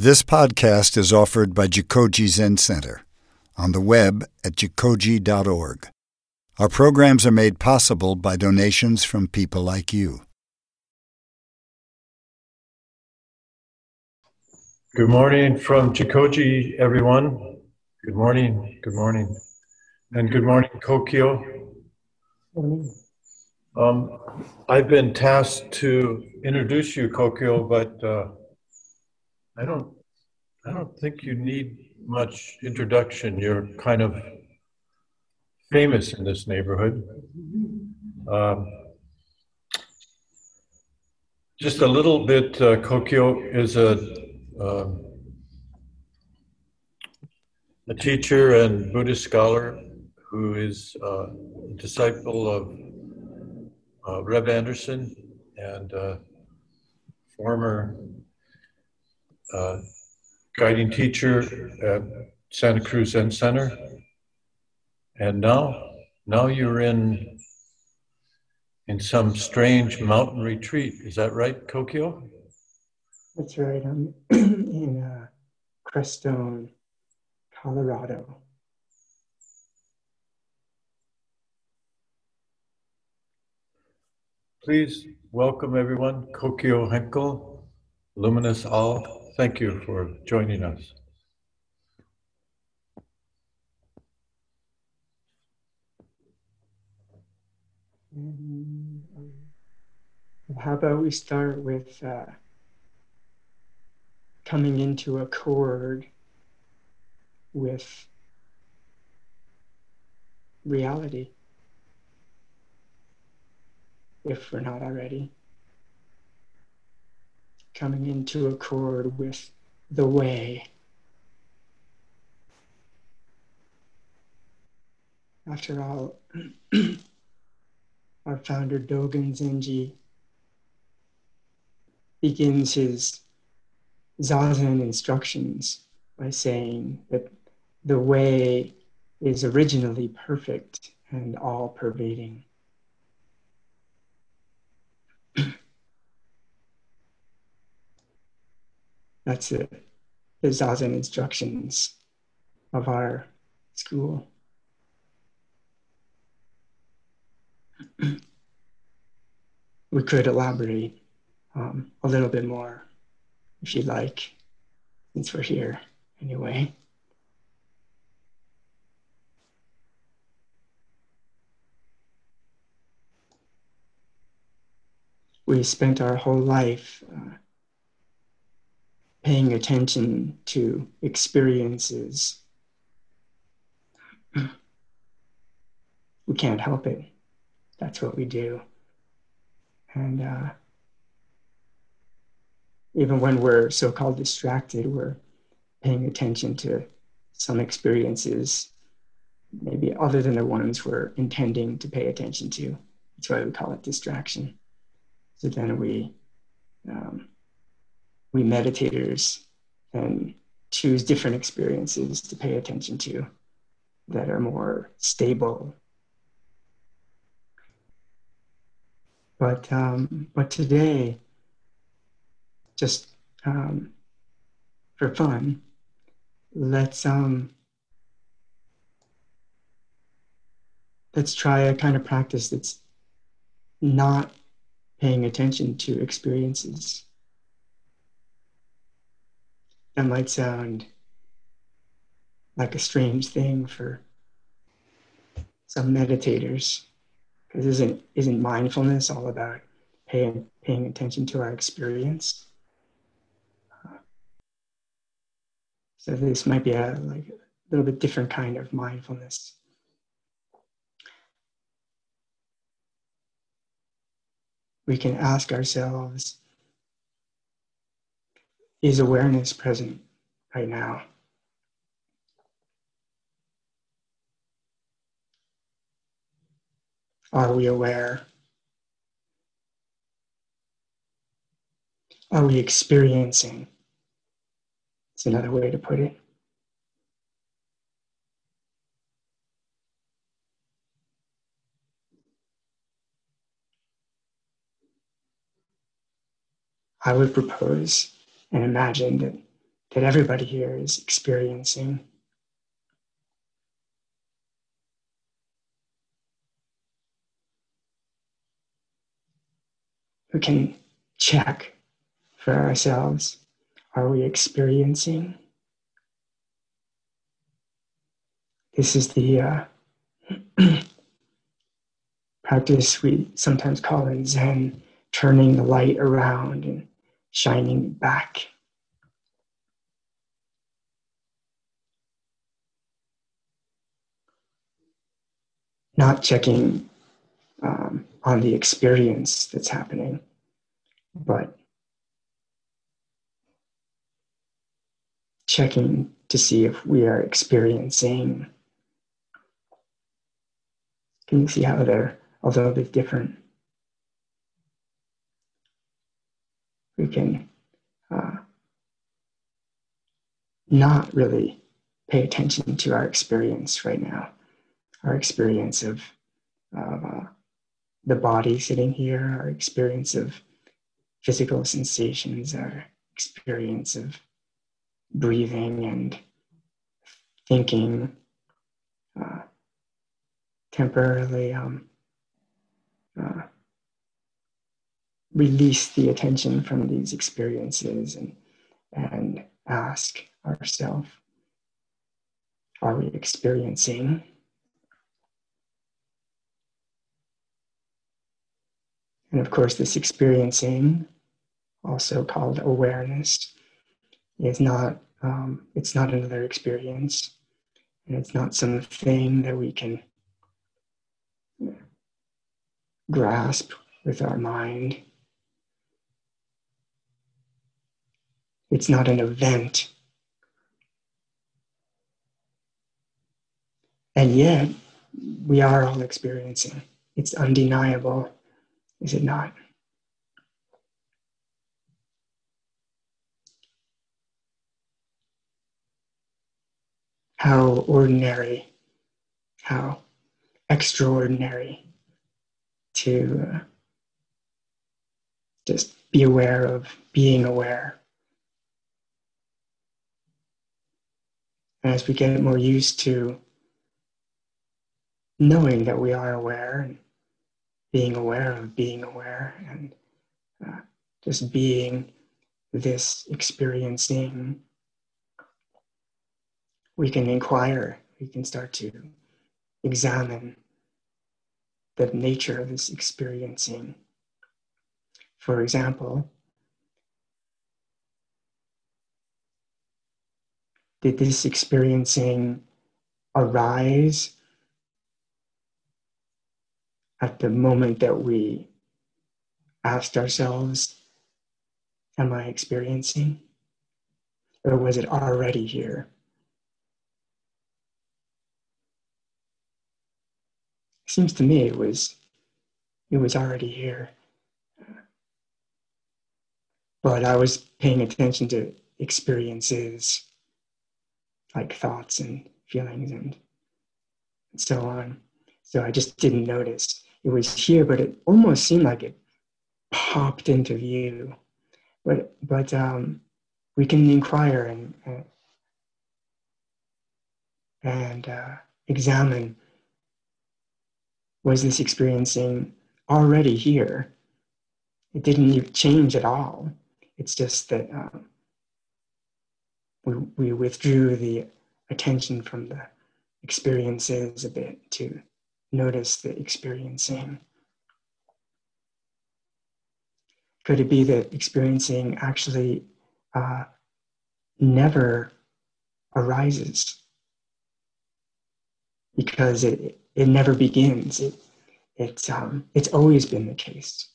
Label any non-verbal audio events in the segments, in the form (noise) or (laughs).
This podcast is offered by Jikoji Zen Center on the web at jikoji.org. Our programs are made possible by donations from people like you. Good morning from Jikoji, everyone. Good morning, good morning. And good morning, Kokyo. Um, I've been tasked to introduce you, Kokyo, but uh, I don't, I don't think you need much introduction. You're kind of famous in this neighborhood. Um, just a little bit, uh, Kokyo is a um, a teacher and Buddhist scholar who is uh, a disciple of uh, Reb Anderson and uh, former uh, guiding teacher at Santa Cruz Zen Center. And now, now you're in in some strange mountain retreat. Is that right, Kokyo? That's right. I'm (clears throat) in uh, Crestone, Colorado. Please welcome everyone, Kokyo Henkel, Luminous All, Thank you for joining us. Um, how about we start with uh, coming into accord with reality, if we're not already coming into accord with the way. After all, (clears throat) our founder Dogen Zenji begins his Zazen instructions by saying that the way is originally perfect and all pervading. That's it. The Zazen instructions of our school. (clears throat) we could elaborate um, a little bit more if you'd like, since we're here anyway. We spent our whole life uh, paying attention to experiences. We can't help it. That's what we do. And uh, even when we're so called distracted, we're paying attention to some experiences, maybe other than the ones we're intending to pay attention to. That's why we call it distraction. So then we um, we meditators can choose different experiences to pay attention to that are more stable. But um, but today, just um, for fun, let's um, let's try a kind of practice that's not paying attention to experiences that might sound like a strange thing for some meditators. Because isn't isn't mindfulness all about paying paying attention to our experience? So this might be a like a little bit different kind of mindfulness. We can ask ourselves is awareness present right now? Are we aware? Are we experiencing? It's another way to put it. I would propose and imagine that that everybody here is experiencing. We can check for ourselves are we experiencing? This is the uh, (clears throat) practice we sometimes call in Zen turning the light around and shining back. Not checking um, on the experience that's happening, but checking to see if we are experiencing. Can you see how they're although bit different? We can uh, not really pay attention to our experience right now, our experience of, uh, the body sitting here, our experience of physical sensations, our experience of breathing and thinking uh, temporarily um, uh, release the attention from these experiences and, and ask ourselves are we experiencing and of course this experiencing also called awareness is not um, it's not another experience. And it's not something that we can grasp with our mind it's not an event. And yet we are all experiencing. It's undeniable is it not? How ordinary, how extraordinary to uh, just be aware of being aware. As we get more used to knowing that we are aware and being aware of being aware and uh, just being this experiencing we can inquire, we can start to examine the nature of this experiencing. For example, did this experiencing arise at the moment that we asked ourselves, Am I experiencing? Or was it already here? seems to me it was it was already here but i was paying attention to experiences like thoughts and feelings and so on so i just didn't notice it was here but it almost seemed like it popped into view but but um, we can inquire and uh, and uh, examine was this experiencing already here? It didn't change at all. It's just that um, we, we withdrew the attention from the experiences a bit to notice the experiencing. Could it be that experiencing actually uh, never arises because it, it never begins. It, it's, um, it's always been the case.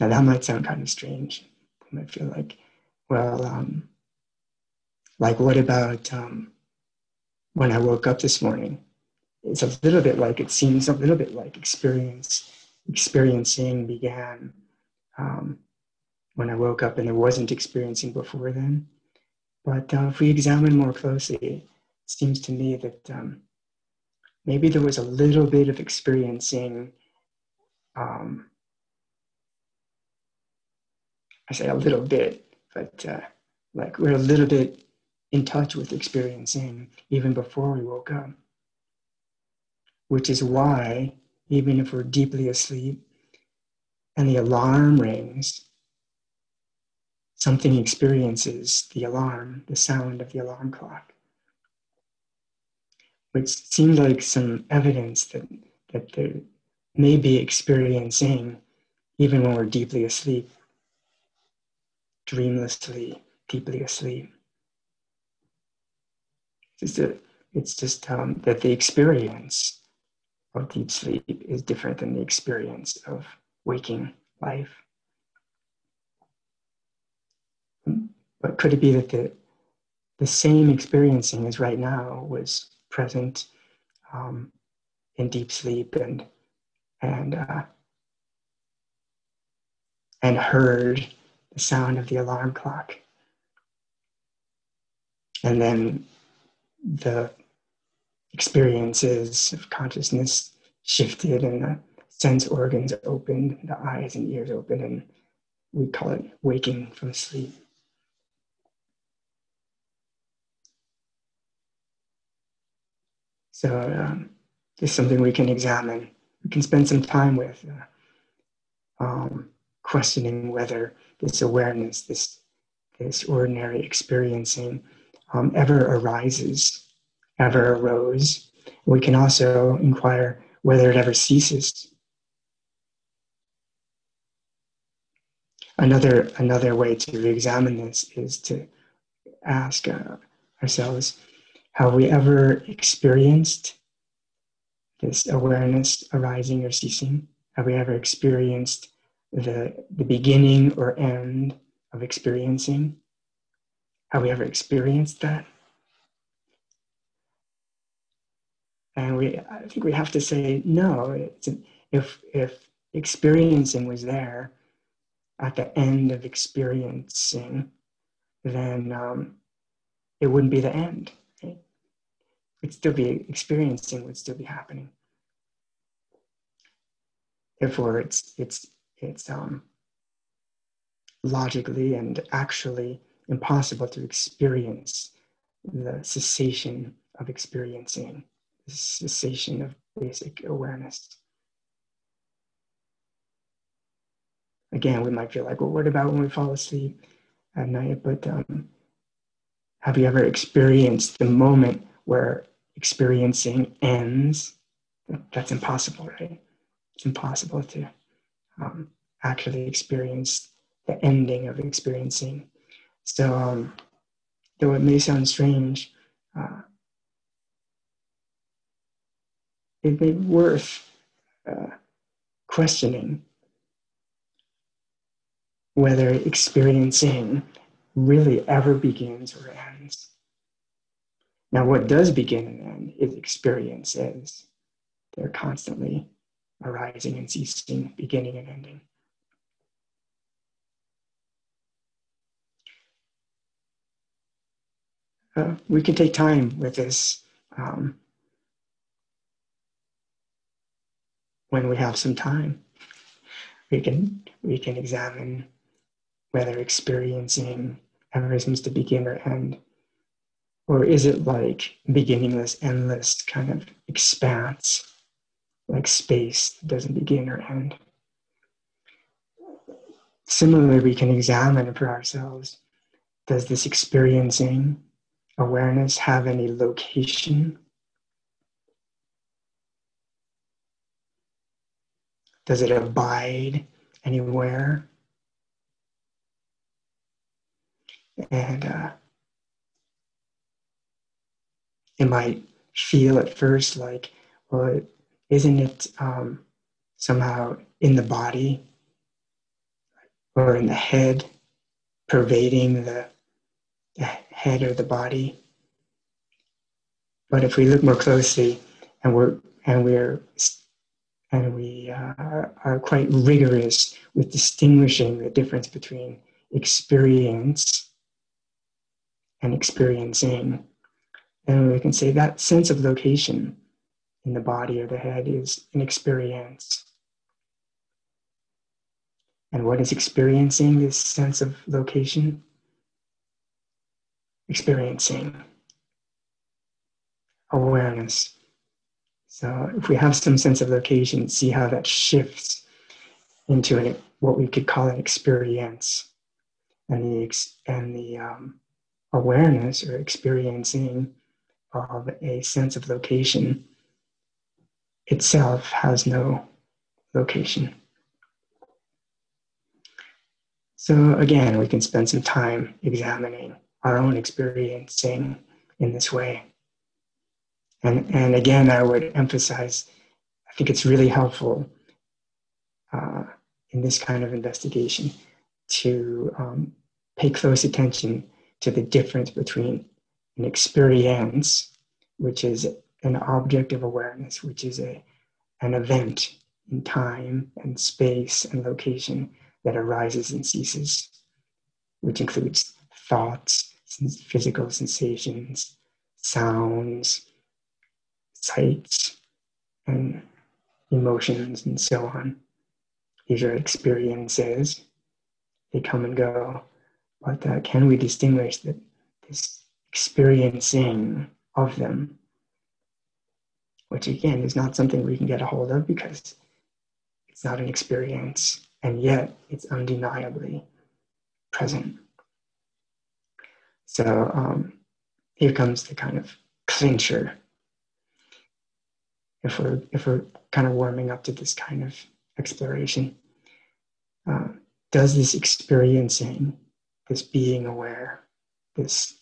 Now, that might sound kind of strange. You might feel like, well, um, like, what about um, when I woke up this morning? It's a little bit like, it seems a little bit like experience, experiencing began um, when I woke up and there wasn't experiencing before then. But uh, if we examine more closely, it seems to me that um, maybe there was a little bit of experiencing um, I say a little bit, but uh, like we're a little bit in touch with experiencing even before we woke up. Which is why, even if we're deeply asleep and the alarm rings, something experiences the alarm, the sound of the alarm clock, which seems like some evidence that, that there may be experiencing even when we're deeply asleep, dreamlessly, deeply asleep. It's just, a, it's just um, that the experience of deep sleep is different than the experience of waking life. But could it be that the, the same experiencing as right now was present um, in deep sleep and and uh, and heard the sound of the alarm clock. And then the experiences of consciousness shifted and the sense organs opened, the eyes and ears opened, and we call it waking from sleep. So um, this is something we can examine. We can spend some time with. Uh, um, questioning whether this awareness, this, this ordinary experiencing, um, ever arises, ever arose. We can also inquire whether it ever ceases. Another, another way to examine this is to ask uh, ourselves have we ever experienced this awareness arising or ceasing? Have we ever experienced the, the beginning or end of experiencing? Have we ever experienced that? And we, I think we have to say no. It's, if if experiencing was there at the end of experiencing, then um, it wouldn't be the end. Right? It'd still be experiencing. Would still be happening. Therefore, it's it's it's um, logically and actually impossible to experience the cessation of experiencing, the cessation of basic awareness. Again, we might feel like, well, what about when we fall asleep at night? But um, have you ever experienced the moment where experiencing ends? That's impossible, right? It's impossible to um, actually experience the ending of experiencing. So, um, though it may sound strange, uh, it may be worth uh, questioning whether experiencing really ever begins or ends. Now, what does begin and end is experiences. They're constantly arising and ceasing, beginning and ending. Uh, we can take time with this um, when we have some time. We can we can examine whether experiencing ever seems to begin or end, or is it like beginningless, endless kind of expanse like space that doesn't begin or end. Similarly, we can examine for ourselves does this experiencing awareness have any location? Does it abide anywhere? And uh, it might feel at first like, well, it, isn't it um, somehow in the body or in the head, pervading the, the head or the body? But if we look more closely, and we're and we're and we uh, are quite rigorous with distinguishing the difference between experience and experiencing, then we can say that sense of location in the body or the head is an experience. And what is experiencing this sense of location? experiencing awareness. So if we have some sense of location, see how that shifts into an, what we could call an experience, and the and the um, awareness or experiencing of a sense of location itself has no location. So again, we can spend some time examining our own experiencing in this way. And, and again, I would emphasize, I think it's really helpful uh, in this kind of investigation to um, pay close attention to the difference between an experience, which is an object of awareness, which is a, an event in time and space and location that arises and ceases, which includes thoughts, physical sensations, sounds, sights, and emotions, and so on. These are experiences, they come and go. But uh, can we distinguish that this experiencing of them, which again is not something we can get a hold of because it's not an experience, and yet it's undeniably present. So um, here comes the kind of clincher. If we're if we're kind of warming up to this kind of exploration, uh, does this experiencing, this being aware, this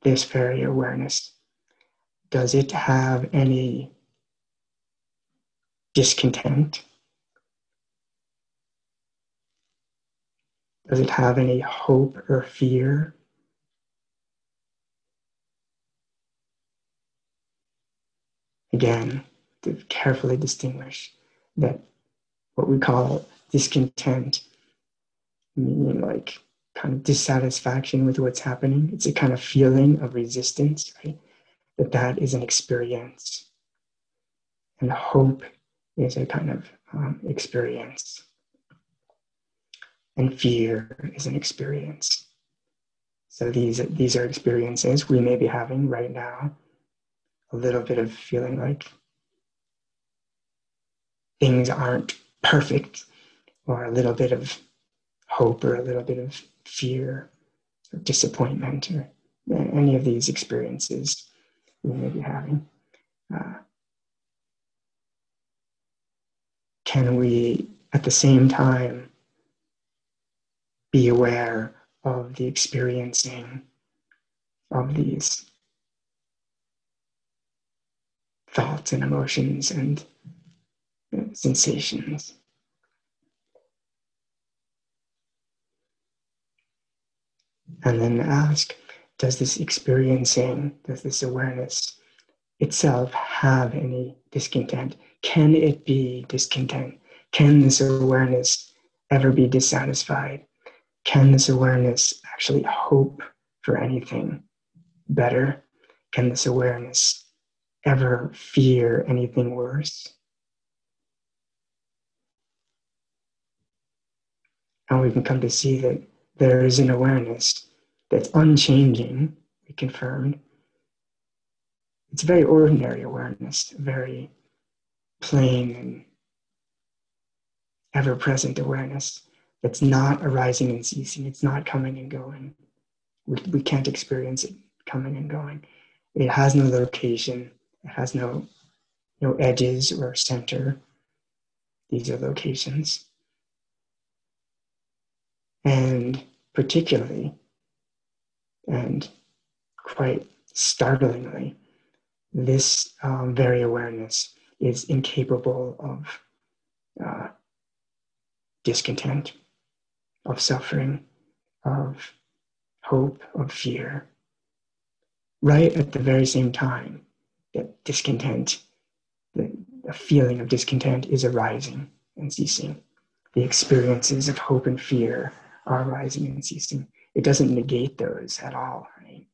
this very awareness, does it have any discontent? Does it have any hope or fear? Again, to carefully distinguish that what we call discontent, meaning like kind of dissatisfaction with what's happening. It's a kind of feeling of resistance, right? That that is an experience. And hope is a kind of um, experience. And fear is an experience. So these, these are experiences we may be having right now. A little bit of feeling like things aren't perfect, or a little bit of hope, or a little bit of fear, or disappointment, or any of these experiences we may be having. Uh, can we, at the same time, be aware of the experiencing of these thoughts and emotions and sensations. And then ask Does this experiencing, does this awareness itself have any discontent? Can it be discontent? Can this awareness ever be dissatisfied? Can this awareness actually hope for anything better? Can this awareness ever fear anything worse? And we can come to see that there is an awareness that's unchanging, we confirmed. It's very ordinary awareness, very plain and ever present awareness that's not arising and ceasing. It's not coming and going. We, we can't experience it coming and going. It has no location, it has no, no edges or center. These are locations. And particularly, and quite startlingly, this um, very awareness is incapable of uh, discontent, of suffering, of hope, of fear. Right at the very same time that discontent, the, the feeling of discontent is arising and ceasing. The experiences of hope and fear are arising and ceasing. It doesn't negate those at all. Right?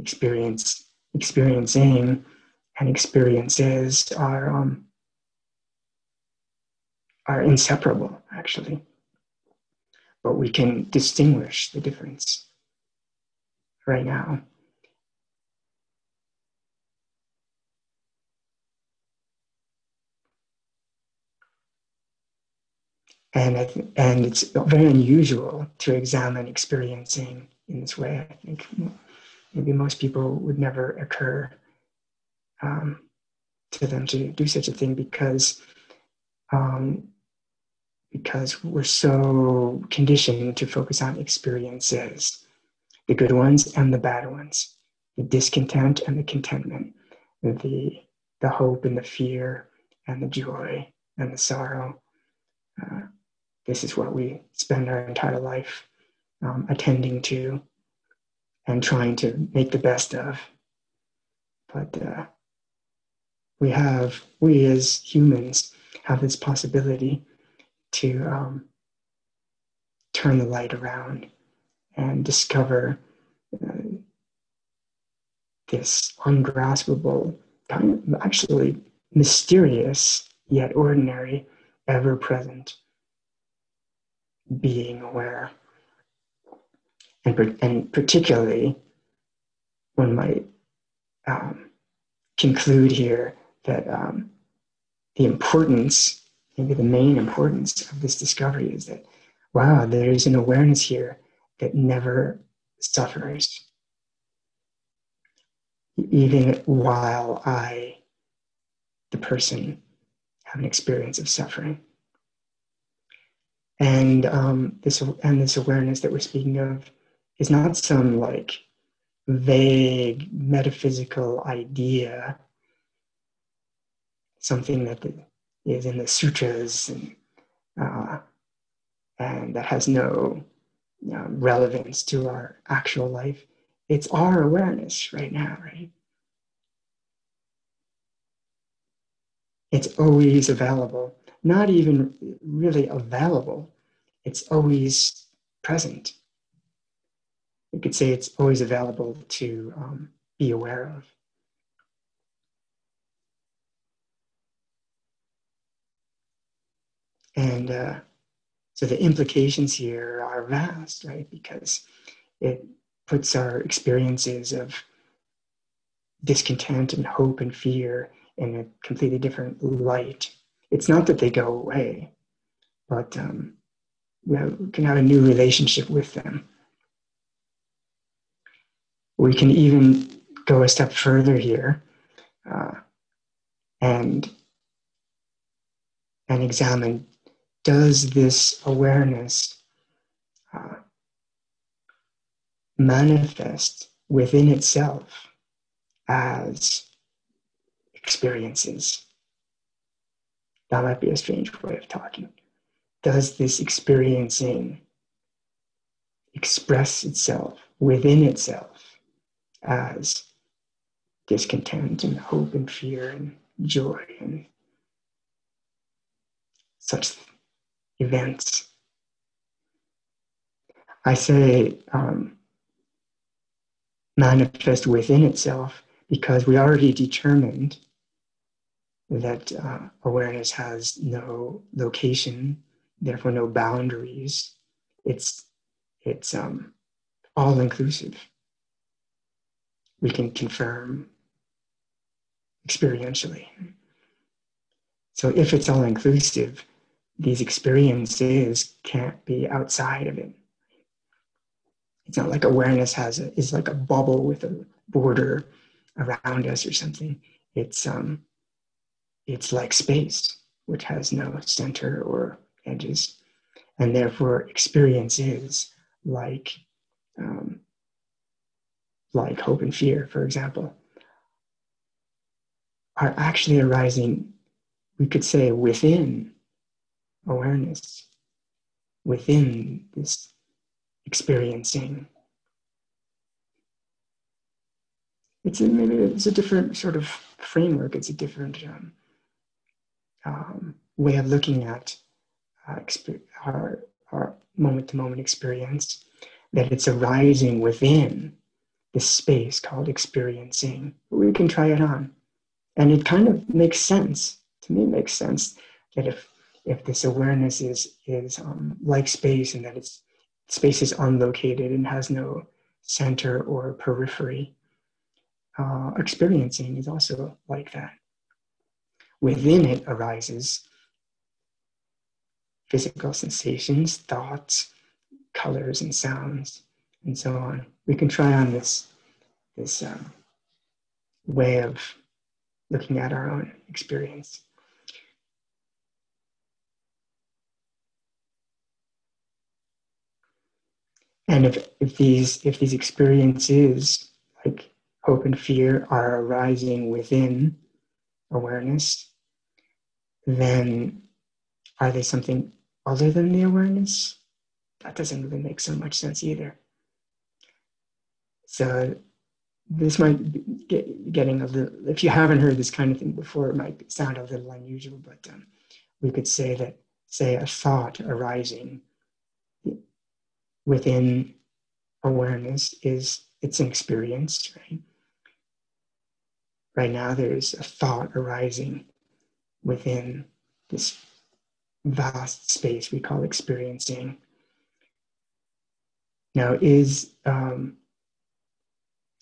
Experience, experiencing, and experiences are um, are inseparable, actually. But we can distinguish the difference. right now. And, and it's very unusual to examine experiencing in this way. I think maybe most people would never occur um, to them to do such a thing because um, because we're so conditioned to focus on experiences, the good ones and the bad ones, the discontent and the contentment, the the hope and the fear and the joy and the sorrow. Uh, this is what we spend our entire life um, attending to and trying to make the best of. But uh, we have, we as humans have this possibility to um, turn the light around and discover uh, this ungraspable, kind of actually mysterious yet ordinary, ever present being aware. And, and particularly, one might um, conclude here that um, the importance, maybe the main importance of this discovery is that, wow, there's an awareness here that never suffers. Even while I, the person, have an experience of suffering and um, this and this awareness that we're speaking of is not some like vague metaphysical idea. Something that is in the sutras and uh, and that has no relevance to our actual life. It's our awareness right now right? It's always available not even really available, it's always present. You could say it's always available to um, be aware of. And uh, so the implications here are vast, right? Because it puts our experiences of discontent and hope and fear in a completely different light it's not that they go away, but um, we, can have a new relationship with them. We can even go a step further here uh, and, and examine does this awareness uh, manifest within itself as experiences? That might be a strange way of talking. Does this experiencing express itself within itself as discontent and hope and fear and joy and such events? I say um, manifest within itself because we already determined that uh, awareness has no location, therefore no boundaries. It's it's um, all inclusive. We can confirm experientially. So if it's all inclusive, these experiences can't be outside of it. It's not like awareness has a, is like a bubble with a border around us or something. It's um, it's like space, which has no center or edges. And therefore, experience is like, um, like hope and fear, for example, are actually arising, we could say, within awareness, within this experiencing. It's a, maybe it's a different sort of framework. It's a different um, um, way of looking at uh, our, our moment-to-moment experience, that it's arising within this space called experiencing. We can try it on. And it kind of makes sense. To me, makes sense that if if this awareness is is um, like space and that it's space is unlocated and has no center or periphery. Uh, experiencing is also like that. Within it arises physical sensations, thoughts, colors, and sounds, and so on. We can try on this, this um, way of looking at our own experience. And if, if these if these experiences like hope and fear are arising within awareness, then are they something other than the awareness? That doesn't really make so much sense either. So this might be get, getting a little, if you haven't heard this kind of thing before, it might sound a little unusual, but um, we could say that, say, a thought arising within awareness is it's an experience, right? Right now, there's a thought arising within this vast space we call experiencing. Now, is um,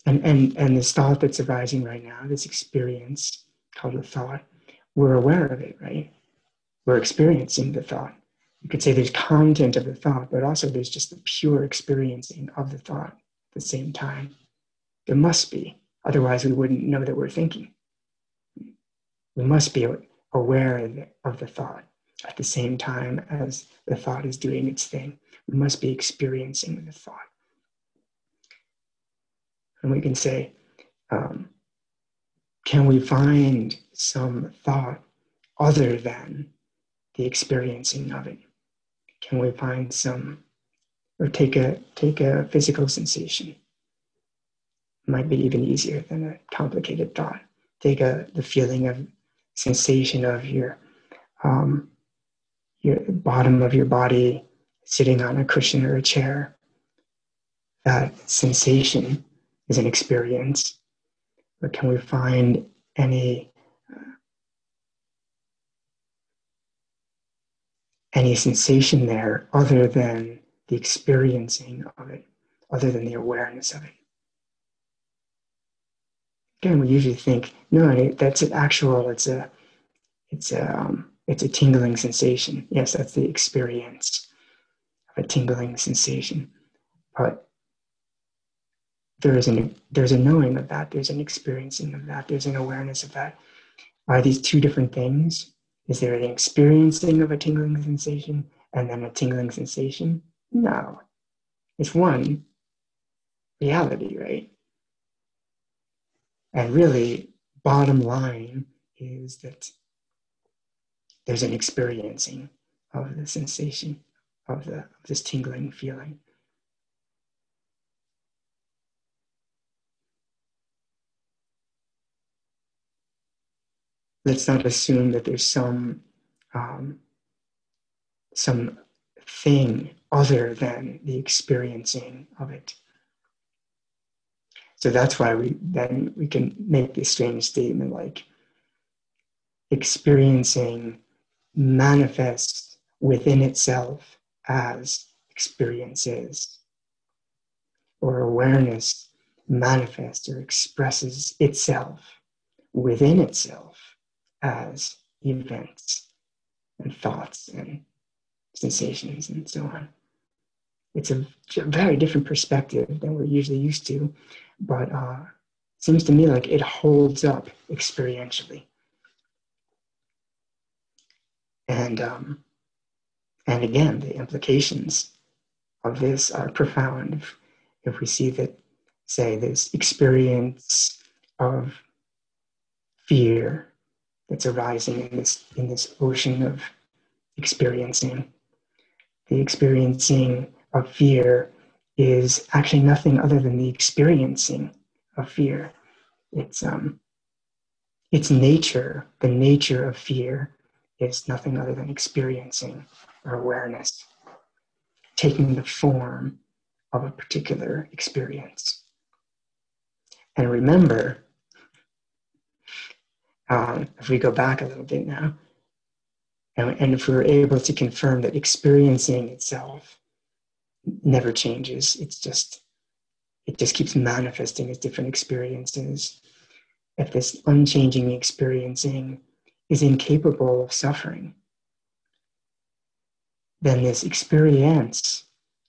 and and and this thought that's arising right now, this experience called a thought, we're aware of it, right? We're experiencing the thought you could say there's content of the thought, but also there's just the pure experiencing of the thought at the same time. There must be, otherwise, we wouldn't know that we're thinking. We must be aware of the thought at the same time as the thought is doing its thing. We must be experiencing the thought. And we can say, um, can we find some thought other than the experiencing of it? can we find some or take a take a physical sensation might be even easier than a complicated thought. Take a the feeling of sensation of your um, your bottom of your body sitting on a cushion or a chair. That sensation is an experience. But can we find any any sensation there other than the experiencing of it, other than the awareness of it. Again, we usually think, no, that's an actual, it's a, it's a, um, it's a tingling sensation. Yes, that's the experience of a tingling sensation. But there is an there's a knowing of that, there's an experiencing of that, there's an awareness of that. Are these two different things? Is there an experiencing of a tingling sensation and then a tingling sensation? No. It's one reality, right? And really, bottom line is that there's an experiencing of the sensation of, the, of this tingling feeling. let's not assume that there's some um, some thing other than the experiencing of it. So that's why we then we can make this strange statement like experiencing manifests within itself as experiences, or awareness manifests or expresses itself within itself as events and thoughts and sensations and so on. It's a very different perspective than we're usually used to, but uh, seems to me like it holds up experientially. And um, and again, the implications of this are profound. If, if we see that, say, this experience of fear that's arising in this in this ocean of experiencing. The experiencing of fear is actually nothing other than the experiencing of fear. It's um, its nature, the nature of fear, is nothing other than experiencing or awareness, taking the form of a particular experience. And remember (laughs) um, if we go back a little bit now, and, and if we were able to confirm that experiencing itself never changes, it's just it just keeps manifesting as different experiences. If this unchanging experiencing is incapable of suffering, then this experience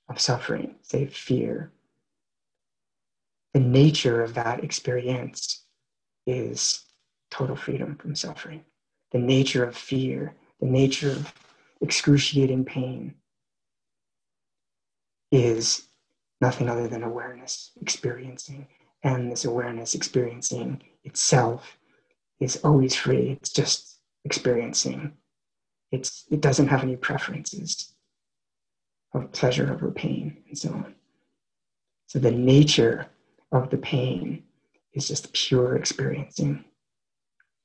of suffering, say fear, the nature of that experience is total freedom from suffering. The nature of fear, the nature of excruciating pain is nothing other than awareness experiencing. And this awareness experiencing itself is always free. It's just experiencing. It's, it doesn't have any preferences of pleasure over pain and so on. So the nature of the pain is just pure experiencing,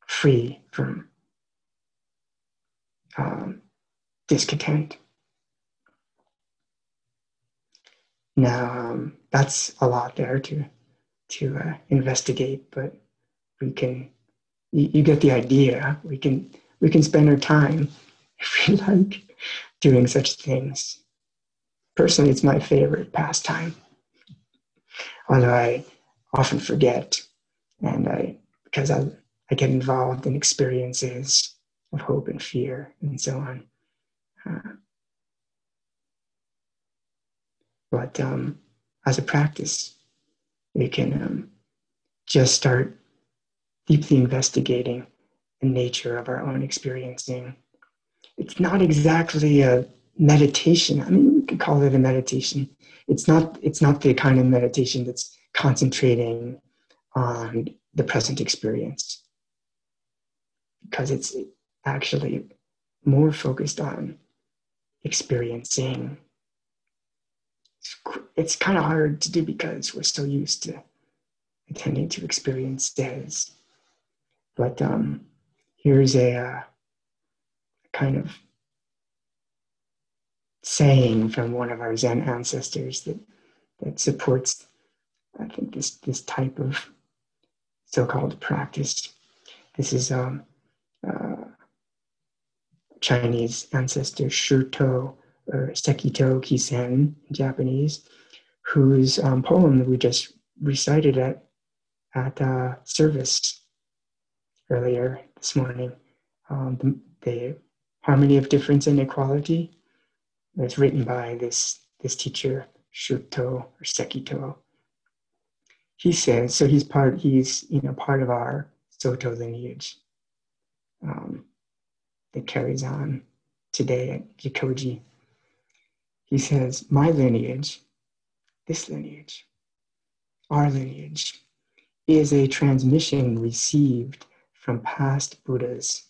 free from um, discontent. Now, um, that's a lot there to to uh, investigate, but we can. You, you get the idea. We can we can spend our time (laughs) if we like doing such things. Personally, it's my favorite pastime. Although I often forget, and I because I I get involved in experiences of hope and fear and so on. Uh, but um, as a practice, we can um, just start deeply investigating the nature of our own experiencing. It's not exactly a meditation. I mean, we could call it a meditation. It's not. It's not the kind of meditation that's concentrating on the present experience, because it's actually more focused on experiencing it's kind of hard to do because we're so used to attending to experiences. But um, here's a uh, kind of saying from one of our Zen ancestors that that supports, I think, this this type of so-called practice. This is um, uh, Chinese ancestor Shitou or Sekito Kisen in Japanese, whose um, poem that we just recited at at uh, service earlier this morning. Um, the, the, harmony of difference and equality was written by this this teacher Shitou or Sekito. He says so. He's part. He's you know part of our Soto lineage um, that carries on today at Jikoji he says, My lineage, this lineage, our lineage, is a transmission received from past Buddhas.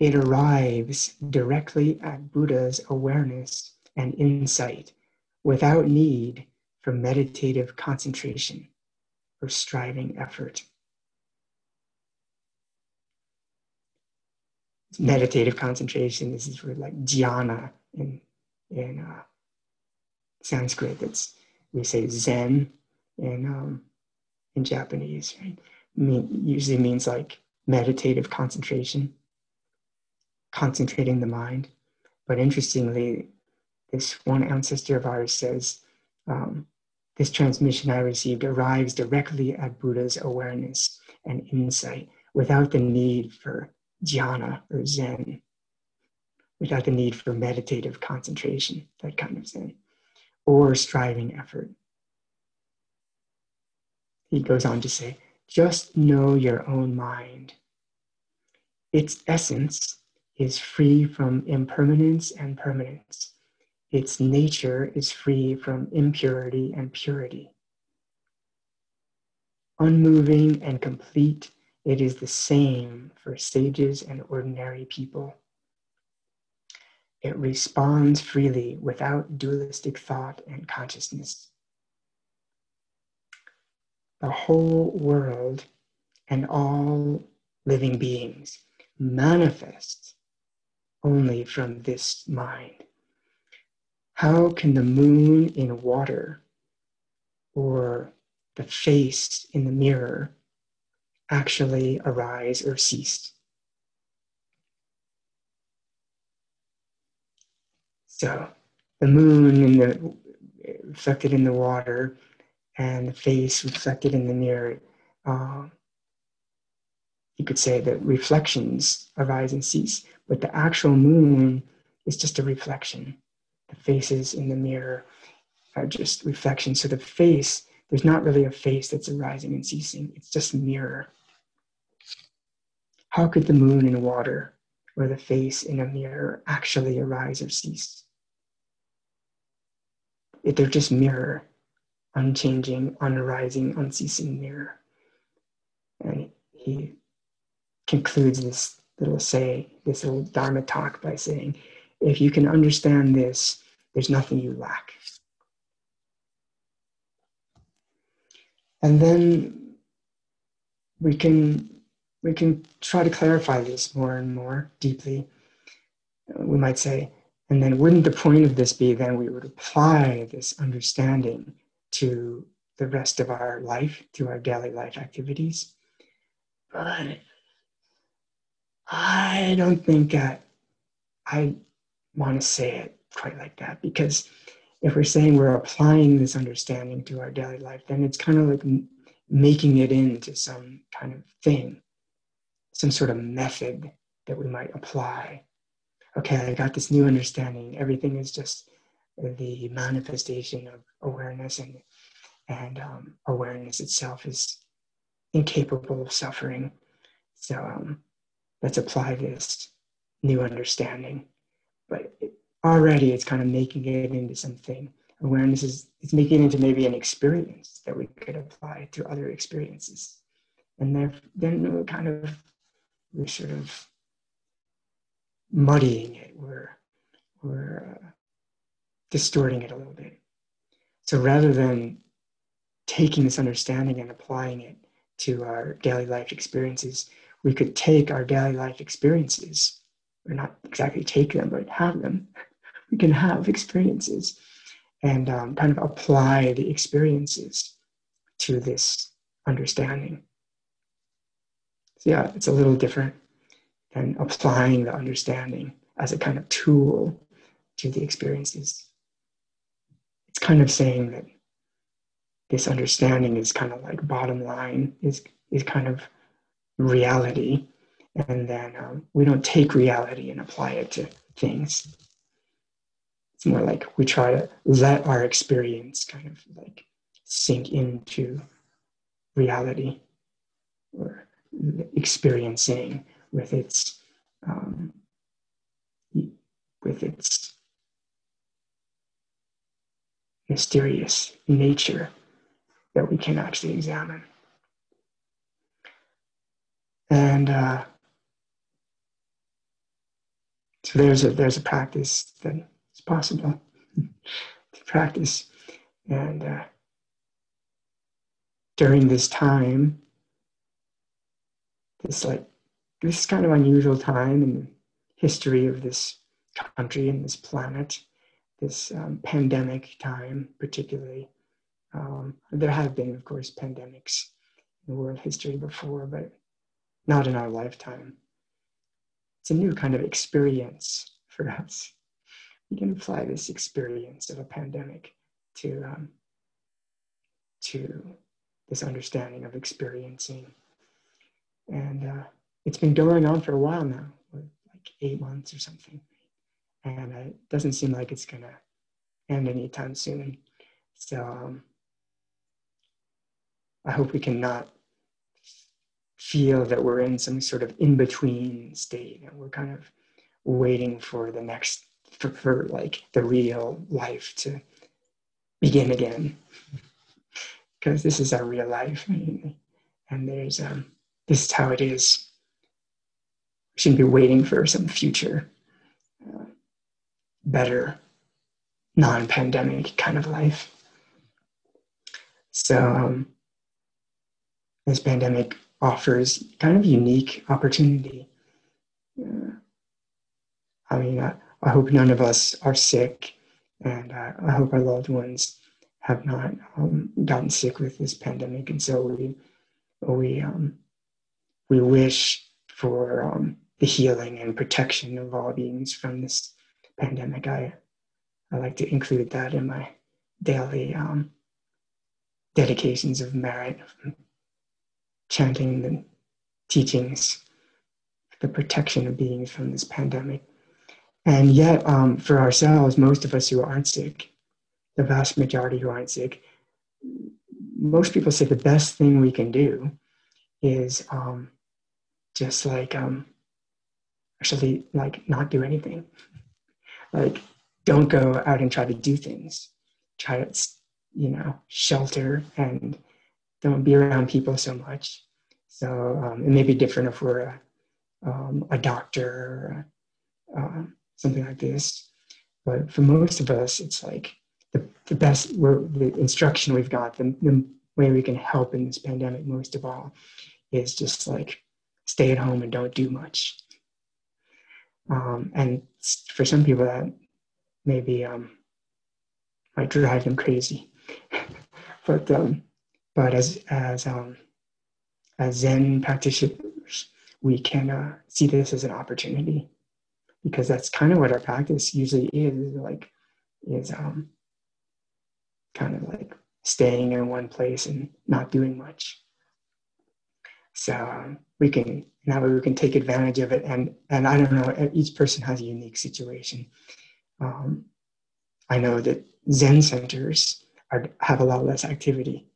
It arrives directly at Buddha's awareness and insight without need for meditative concentration or striving effort. Meditative concentration, this is where like jhana in in uh, Sanskrit. It's we say Zen in um, in Japanese. Right? Mean, usually means like meditative concentration, concentrating the mind. But interestingly, this one ancestor of ours says, um, this transmission I received arrives directly at Buddha's awareness and insight without the need for jhana or Zen without the need for meditative concentration, that kind of thing, or striving effort. He goes on to say, just know your own mind. Its essence is free from impermanence and permanence. Its nature is free from impurity and purity. Unmoving and complete, it is the same for sages and ordinary people. It responds freely without dualistic thought and consciousness. The whole world and all living beings manifest only from this mind. How can the moon in water or the face in the mirror actually arise or cease? So the moon and the reflected in the water and the face reflected in the mirror. Uh, you could say that reflections arise and cease, but the actual moon is just a reflection. The faces in the mirror are just reflections. So the face, there's not really a face that's arising and ceasing, it's just mirror. How could the moon in water or the face in a mirror actually arise or cease? They're just mirror, unchanging, unarising, unceasing mirror. And he concludes this little say, this little Dharma talk by saying, if you can understand this, there's nothing you lack. And then we can we can try to clarify this more and more deeply. We might say, and then wouldn't the point of this be then we would apply this understanding to the rest of our life, to our daily life activities? But I don't think that I want to say it quite like that because if we're saying we're applying this understanding to our daily life, then it's kind of like making it into some kind of thing, some sort of method that we might apply. Okay, I got this new understanding. Everything is just the manifestation of awareness, and and um, awareness itself is incapable of suffering. So um, let's apply this new understanding. But it, already it's kind of making it into something. Awareness is it's making it into maybe an experience that we could apply to other experiences. And then, then we're kind of we're sort of muddying it. We're we're uh, distorting it a little bit. So rather than taking this understanding and applying it to our daily life experiences, we could take our daily life experiences, or not exactly take them, but have them, (laughs) we can have experiences and um, kind of apply the experiences to this understanding. So, yeah, it's a little different than applying the understanding as a kind of tool to the experiences. It's kind of saying that this understanding is kind of like bottom line, is, is kind of reality. And then um, we don't take reality and apply it to things. It's more like we try to let our experience kind of like sink into reality or experiencing with its um, with its mysterious nature that we can actually examine. And uh, so there's a there's a practice that it's possible (laughs) to practice. And uh, during this time, this like this kind of unusual time in the history of this country and this planet, this um, pandemic time, particularly. Um, there have been, of course, pandemics in world history before, but not in our lifetime. It's a new kind of experience for us We can apply this experience of a pandemic to um, to this understanding of experiencing and uh, it's been going on for a while now like eight months or something. And it doesn't seem like it's going to end anytime soon. So um, i hope we can not feel that we're in some sort of in-between state and we're kind of waiting for the next for, for like the real life to begin again. (laughs) Because this is our real life and there's um, this is how it is shouldn't be waiting for some future uh, better non-pandemic kind of life so um, this pandemic offers kind of unique opportunity uh, i mean uh, I hope none of us are sick, and uh, I hope our loved ones have not um, gotten sick with this pandemic. And so we we um, we wish for um, the healing and protection of all beings from this pandemic. I I like to include that in my daily um, dedications of merit, chanting the teachings, the protection of beings from this pandemic. And yet, um, for ourselves, most of us who aren't sick, the vast majority who aren't sick, most people say the best thing we can do is um, just like um, actually like not do anything. Like don't go out and try to do things. Try to you know shelter and don't be around people so much. So um, it may be different if we're a, um, a doctor or uh, something like this. But for most of us, it's like the, the best the instruction we've got, the, the way we can help in this pandemic most of all is just like stay at home and don't do much. Um, and for some people, that maybe um, might drive them crazy. (laughs) but um, but as as um, as Zen practitioners, we can uh, see this as an opportunity because that's kind of what our practice usually is like is um, kind of like staying in one place and not doing much. So um, we can now we can take advantage of it, and and I don't know. Each person has a unique situation. Um, I know that Zen centers are, have a lot less activity.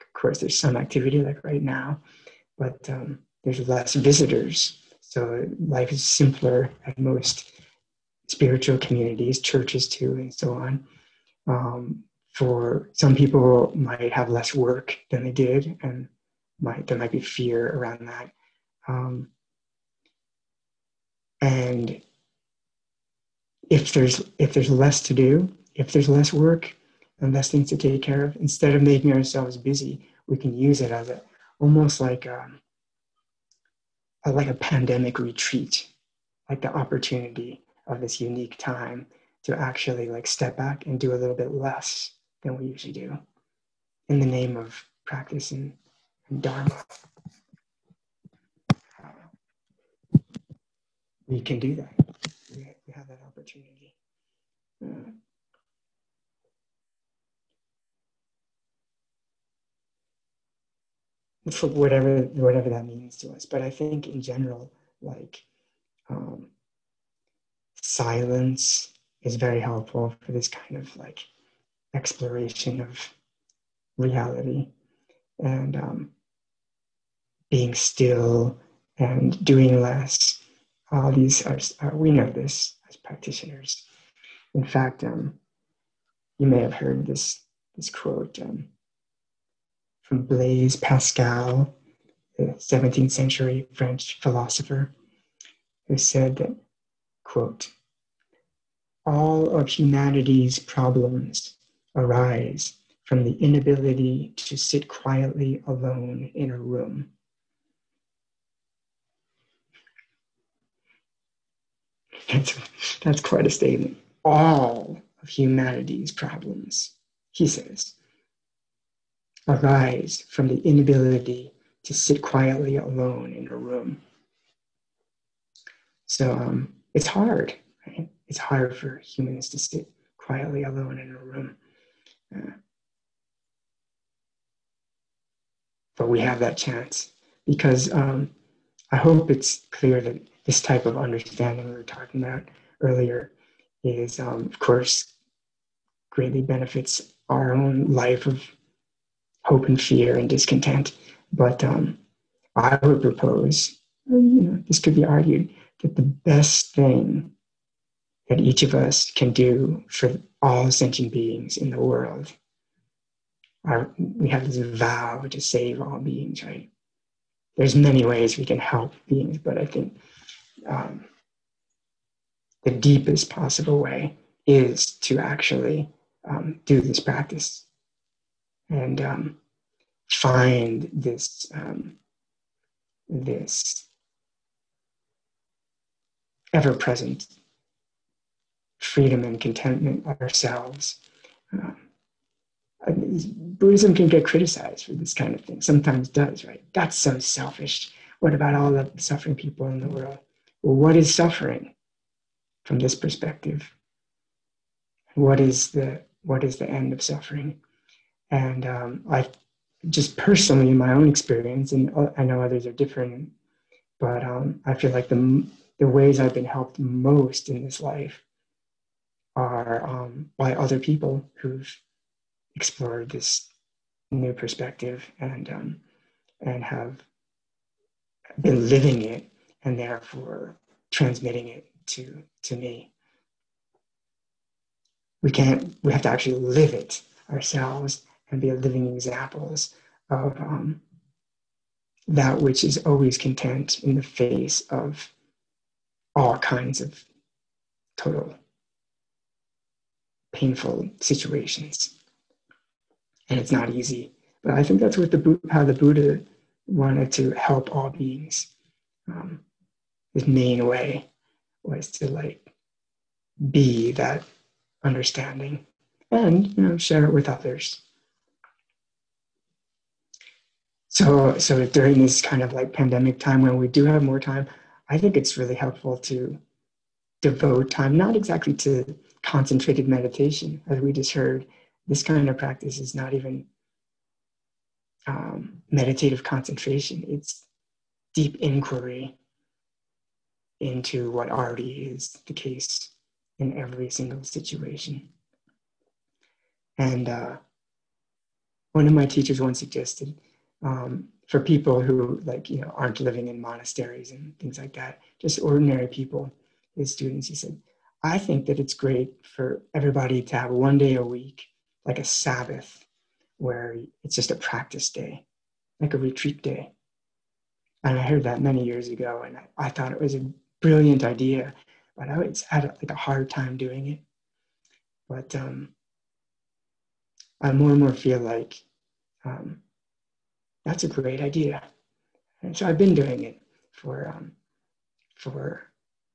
Of course, there's some activity like right now, but um, there's less visitors. So life is simpler at most spiritual communities, churches too, and so on. Um, for some people might have less work than they did and might there might be fear around that. Um, and if there's if there's less to do if there's less work and less things to take care of instead of making ourselves busy we can use it as a almost like a, a like a pandemic retreat like the opportunity of this unique time to actually like step back and do a little bit less than we usually do. In the name of practice and, Dharma. we can do that. We, have that opportunity. Uh, for whatever whatever that means to us. But I think in general, like um, silence is very helpful for this kind of like exploration of reality and um, being still and doing less. All these are, uh, we know this as practitioners. In fact, um, you may have heard this, this quote um, from Blaise Pascal, the 17th century French philosopher, who said that, quote, all of humanity's problems arise from the inability to sit quietly alone in a room. That's, that's quite a statement. All of humanity's problems, he says, arise from the inability to sit quietly alone in a room. So um, it's hard, right? It's hard for humans to sit quietly alone in a room. Uh, but we have that chance because um, I hope it's clear that this type of understanding we were talking about earlier is, um, of course, greatly benefits our own life of hope and fear and discontent. But um, I would propose, you know, this could be argued that the best thing that each of us can do for all sentient beings in the world. Our, we have this vow to save all beings, right? There's many ways we can help beings, but I think um, the deepest possible way is to actually um, do this practice and um, find this um, this ever present freedom and contentment ourselves. Um, Buddhism can get criticized for this kind of thing, sometimes does, right? That's so selfish. What about all the suffering people in the world? Well, what is suffering from this perspective? What is the what is the end of suffering? And um, I just personally, in my own experience, and I know others are different, but um, I feel like the the ways I've been helped most in this life are um, by other people who've explored this new perspective and um, and have been living it and therefore transmitting it to to me. We can't. We have to actually live it ourselves and be living examples of um, that which is always content in the face of all kinds of total painful situations. And it's not easy. But I think that's what the how the Buddha wanted to help all beings. Um, his main way was to like be that understanding and you know share it with others. So so during this kind of like pandemic time when we do have more time, I think it's really helpful to devote time, not exactly to concentrated meditation, as we just heard. This kind of practice is not even um, meditative concentration, it's deep inquiry into what already is the case in every single situation. And uh, one of my teachers once suggested um, for people who like you know aren't living in monasteries and things like that, just ordinary people, his students, he said, I think that it's great for everybody to have one day a week, like a Sabbath, where it's just a practice day, like a retreat day. And I heard that many years ago, and I, I thought it was a brilliant idea, but I always had like a hard time doing it. But um, I more and more feel like um, that's a great idea, and so I've been doing it for um, for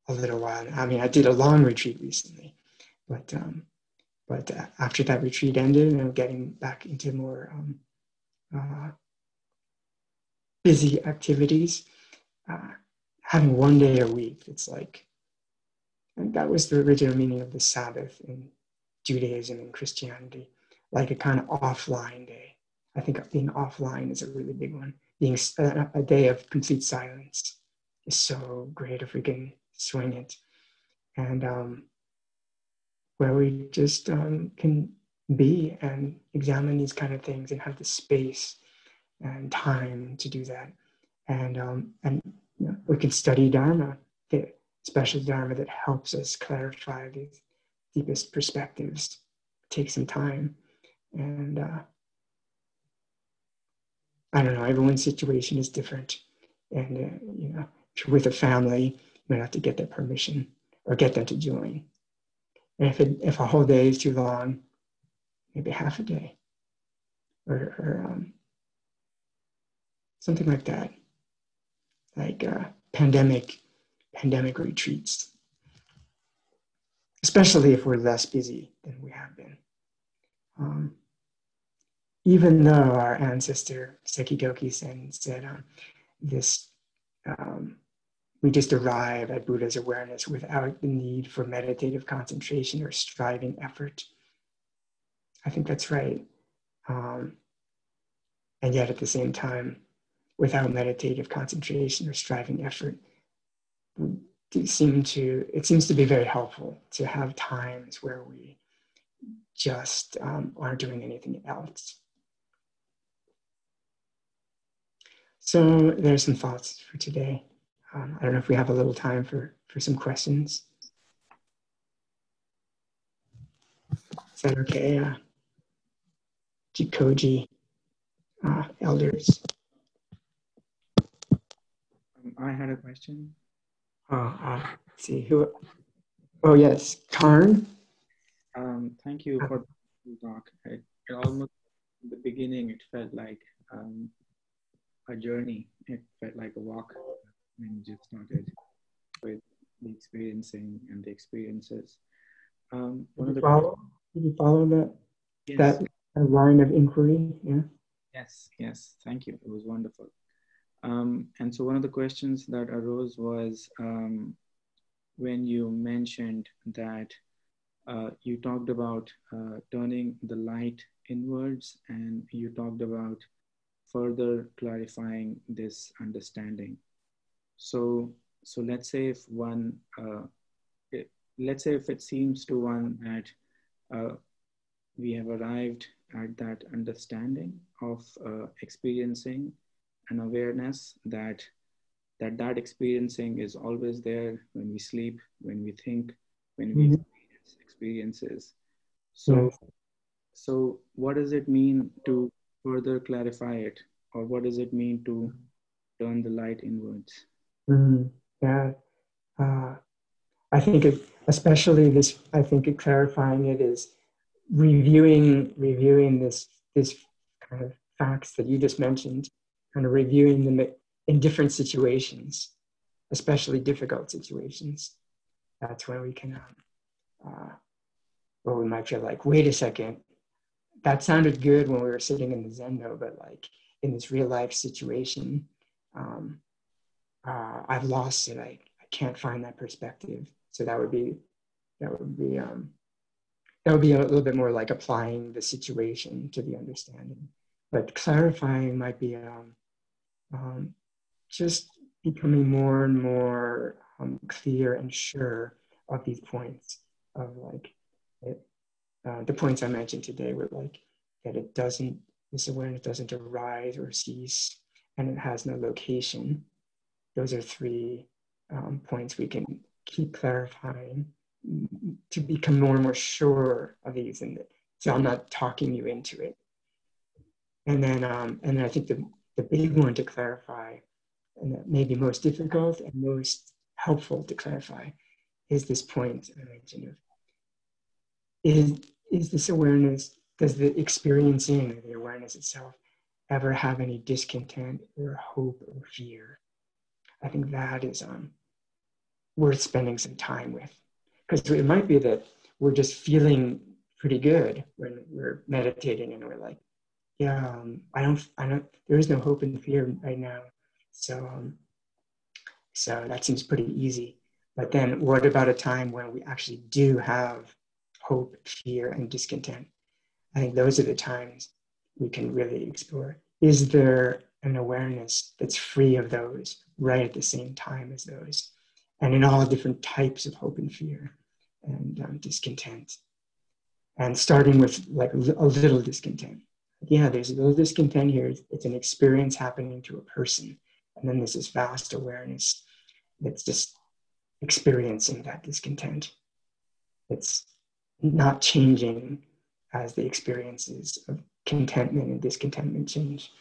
a little while. I mean, I did a long retreat recently, but um, but uh, after that retreat ended, and I'm getting back into more um, uh, busy activities. Uh, having one day a week, it's like, and that was the original meaning of the Sabbath in Judaism and Christianity, like a kind of offline day. I think being offline is a really big one. Being a, day of complete silence is so great if we can swing it. And um, where we just um, can be and examine these kind of things and have the space and time to do that. And, um, and we can study Dharma, the special Dharma that helps us clarify these deepest perspectives. Take some time. And uh, I don't know, everyone's situation is different. And, uh, you know, if you're with a family, you might have to get their permission or get them to join. And if, it, if a whole day is too long, maybe half a day or, or um, something like that, like uh, pandemic pandemic retreats, especially if we're less busy than we have been. Um, even though our ancestor Sekito Kisen said um, this um, we just arrive at Buddha's awareness without the need for meditative concentration or striving effort. I think that's right. Um, and yet, at the same time, without meditative concentration or striving effort, seem to it seems to be very helpful to have times where we just um, aren't doing anything else. So there's some thoughts for today. Um, I don't know if we have a little time for, for some questions. Is that okay? Uh, Jikoji uh, elders. I had a question. Oh, uh, see who. Oh yes, Karn. Um, thank you for the talk. It, it almost in the beginning it felt like um, a journey. It felt like a walk and just started with the experiencing and the experiences. Um, one did, of the follow, did you follow that yes. that line of inquiry? Yeah. Yes. Yes. Thank you. It was wonderful. Um, and so one of the questions that arose was um, when you mentioned that uh, you talked about uh, turning the light inwards, and you talked about further clarifying this understanding. So, so let's say if one, uh, it, let's say if it seems to one that uh, we have arrived at that understanding of uh, experiencing an awareness that that that experiencing is always there when we sleep when we think when we mm-hmm. experience experiences. So so what does it mean to further clarify it? Or what does it mean to turn the light inwards? Mm, yeah. Uh, i think it, especially this i think it clarifying it is reviewing reviewing this this kind of facts that you just mentioned, kind of reviewing them in different situations, especially difficult situations. That's when we can, um, uh, or we might feel like, wait a second, that sounded good when we were sitting in the zendo, but like in this real life situation, um, uh, I've lost it. I, I can't find that perspective. So that would be that would be um, that would be a little bit more like applying the situation to the understanding. But clarifying might be um, um, just becoming more and more um, clear and sure of these points of like it, uh, the points I mentioned today were like that it doesn't, this awareness doesn't arise or cease and it has no location. Those are three um, points we can keep clarifying to become more and more sure of these and so i'm not talking you into it and then um, and then i think the, the big one to clarify and that may be most difficult and most helpful to clarify is this point i mentioned of is is this awareness does the experiencing of the awareness itself ever have any discontent or hope or fear? I think that is um, worth spending some time with. Because it might be that we're just feeling pretty good when we're meditating and we're like, yeah, um, I don't, I don't, there is no hope and fear right now. So, um, so that seems pretty easy. But then what about a time when we actually do have hope, fear, and discontent? I think those are the times we can really explore. Is there an awareness that's free of those right at the same time as those? and in all different types of hope and fear and um, discontent. And starting with like a little discontent. Yeah, there's little discontent here. It's an experience happening to a person. And then there's this vast awareness that's just experiencing that discontent. It's not changing as the experiences of contentment and discontentment change.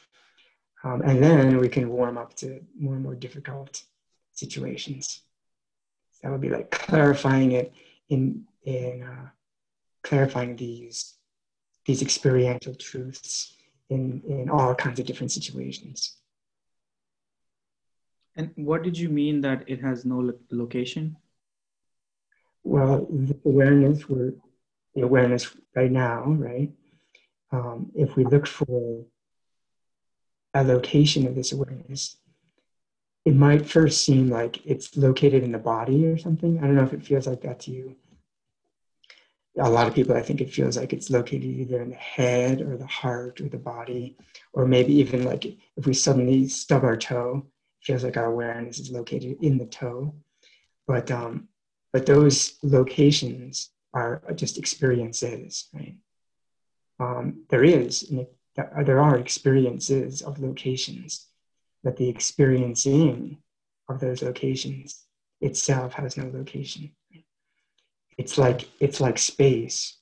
Um, and then we can warm up to more and more difficult situations that would be like clarifying it in in uh, clarifying these these experiential truths in in all kinds of different situations. And what did you mean that it has no lo- location? Well, the awareness, we're the awareness right now, right? Um, if we look for a location of this awareness, it might first seem like it's located in the body or something. I don't know if it feels like that to you. A lot of people, I think it feels like it's located either in the head or the heart or the body, or maybe even like if we suddenly stub our toe, it feels like our awareness is located in the toe. But um, but those locations are just experiences, right? Um, there is, there are experiences of locations but the experiencing of those locations itself has no location. It's like it's like space,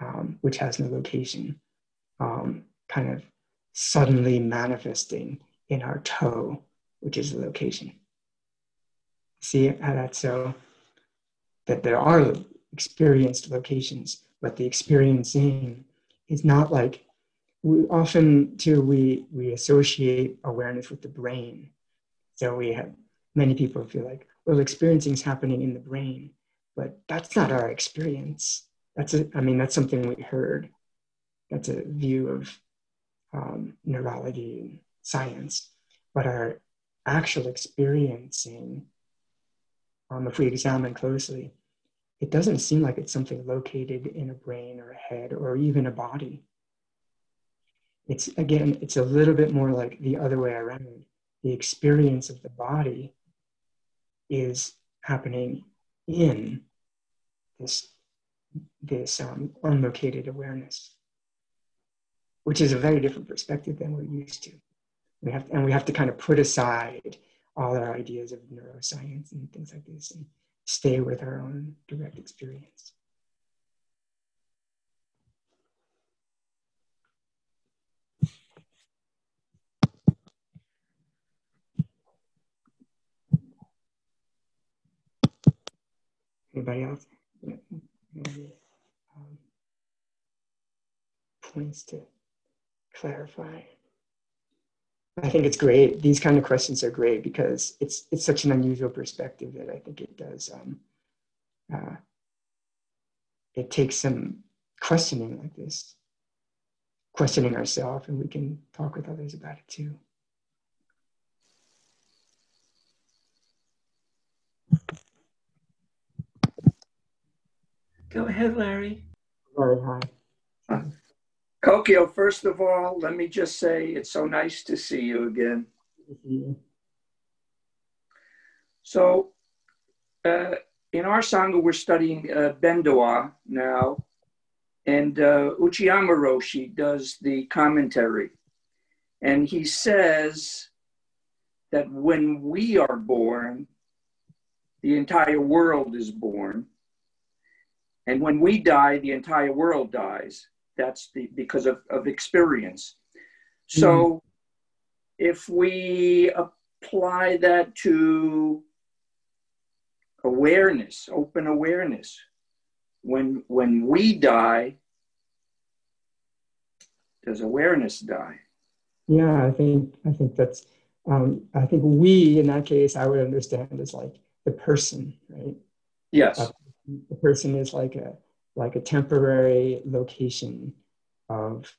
um, which has no location, um, kind of suddenly manifesting in our toe, which is the location. See how that's so that there are experienced locations, but the experiencing is not like we often too we we associate awareness with the brain so we have many people feel like well experiencing is happening in the brain but that's not our experience. That's a, i mean that's something we heard. That's a view of um, neurology and science. But our actual experiencing um, if we examine closely it doesn't seem like it's something located in a brain or a head or even a body. It's again, it's a little bit more like the other way around. The experience of the body is happening in this, this um, unlocated awareness, which is a very different perspective than we're used to. We have, and we have to kind of put aside all our ideas of neuroscience and things like this and stay with our own direct experience. Anybody else? Maybe, um, points to clarify. I think it's great. These kind of questions are great because it's it's such an unusual perspective that I think it does. Um, uh, it takes some questioning like this, questioning ourselves, and we can talk with others about it too. Go ahead, Larry. Very high. Kokyo, first of all, let me just say it's so nice to see you again. Mm-hmm. So, uh, in our Sangha, we're studying uh, Bendowa now, and uh, Uchiyama Roshi does the commentary. And he says that when we are born, the entire world is born. And when we die, the entire world dies. That's the because of, of experience. So mm. if we apply that to awareness, open awareness, when when we die, does awareness die? Yeah, I think I think that's um, I think we in that case I would understand as like the person, right? Yes. Uh, the person is like a like a temporary location of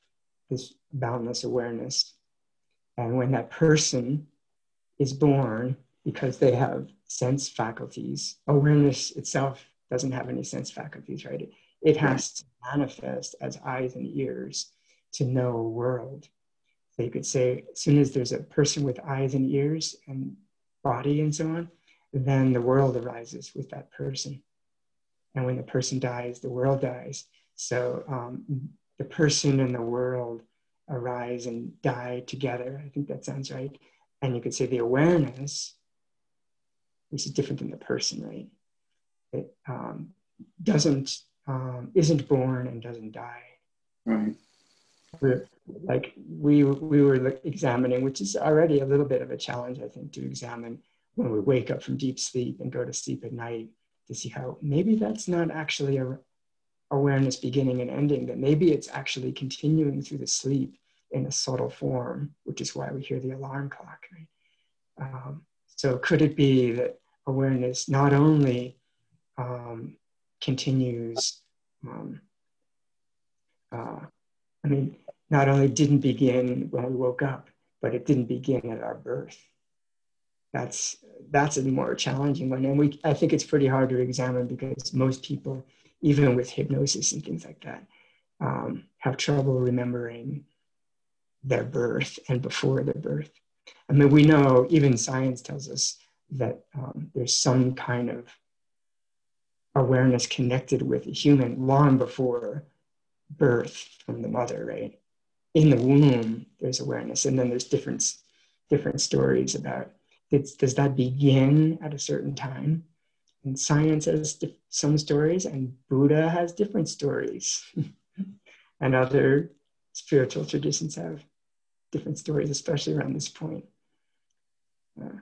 this boundless awareness. And when that person is born, because they have sense faculties, awareness itself doesn't have any sense faculties, right? It, it has to manifest as eyes and ears to know a world. So you could say, as soon as there's a person with eyes and ears and body and so on, then the world arises with that person. And when the person dies, the world dies. So um, the person and the world arise and die together. I think that sounds right. And you could say the awareness, which is different than the person, right? It um, doesn't, um, isn't born and doesn't die. Right. We're, like we we were examining, which is already a little bit of a challenge, I think, to examine when we wake up from deep sleep and go to sleep at night to see how maybe that's not actually a awareness beginning and ending, that maybe it's actually continuing through the sleep in a subtle form, which is why we hear the alarm clock. Right? Um, so could it be that awareness not only um, continues, um, uh, I mean, not only didn't begin when we woke up, but it didn't begin at our birth that's that's a more challenging one and we i think it's pretty hard to examine because most people even with hypnosis and things like that um, have trouble remembering their birth and before their birth. I mean we know even science tells us that um, there's some kind of awareness connected with a human long before birth from the mother right? In the womb there's awareness and then there's different different stories about it's, does that begin at a certain time? And science has some stories, and Buddha has different stories. (laughs) and other spiritual traditions have different stories, especially around this point. Uh,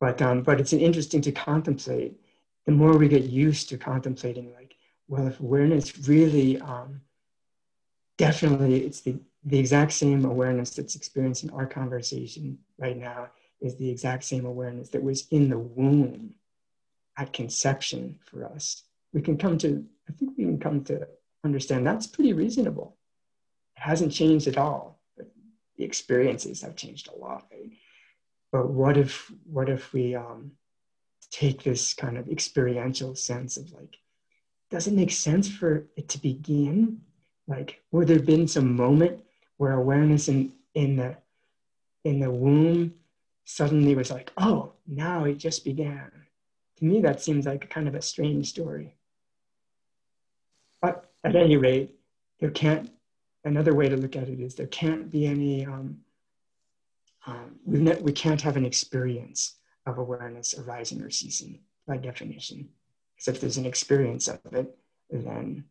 but, um, but it's interesting to contemplate. The more we get used to contemplating, like, well, if awareness really, um, definitely, it's the, the exact same awareness that's experiencing our conversation right now is the exact same awareness that was in the womb at conception for us. We can come to, I think we can come to understand that's pretty reasonable. It hasn't changed at all, but the experiences have changed a lot. Right? But what if, what if we um, take this kind of experiential sense of like, does it make sense for it to begin? Like, would there been some moment where awareness in, in the in the womb suddenly was like, oh, now it just began. To me, that seems like kind of a strange story. But at any rate, there can't, another way to look at it is there can't be any, um, um, we, ne- we can't have an experience of awareness arising or ceasing by definition. Because if there's an experience of it, then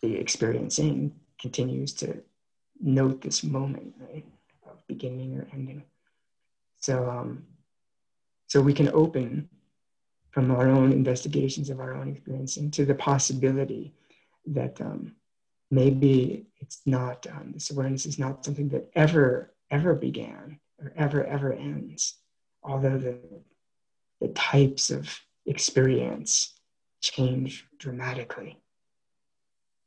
the experiencing continues to note this moment, right, of beginning or ending. So, um, so we can open from our own investigations of our own experiencing to the possibility that um, maybe it's not um, this awareness is not something that ever ever began or ever ever ends. Although the the types of experience change dramatically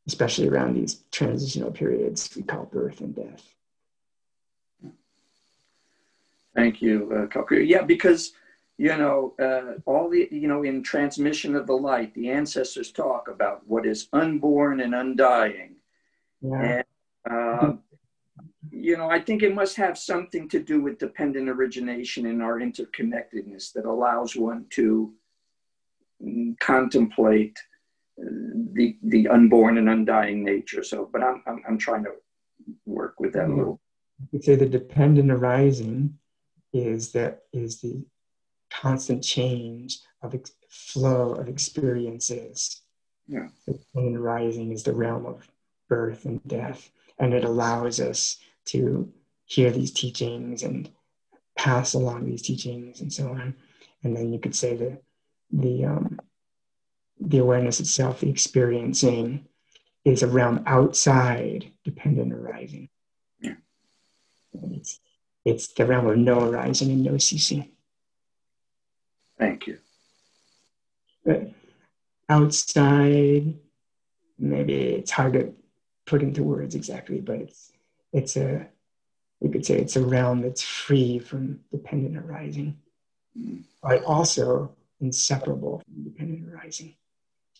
especially around these transitional periods we call birth and death thank you uh, yeah because you know, uh, all the, you know, in transmission of the light, the ancestors talk about what is unborn and undying. Yeah. And, uh, you know, I think it must have something to do with dependent origination and our interconnectedness that allows one to contemplate uh, the the unborn and undying nature. So, but I'm I'm, I'm trying to work with that a little. You could say the dependent arising is that is the constant change of ex- flow of experiences. Yeah. The pain rising is the realm of birth and death, and it allows us to hear these teachings and pass along these teachings and so on. And then you could say that the um, the awareness itself, the experiencing, is a realm outside dependent arising. Yeah. It's, it's the realm of no arising and no ceasing. Thank you. But outside, maybe it's hard to put into words exactly, but it's it's a you could say it's a realm that's free from dependent arising, mm. but also inseparable from dependent arising.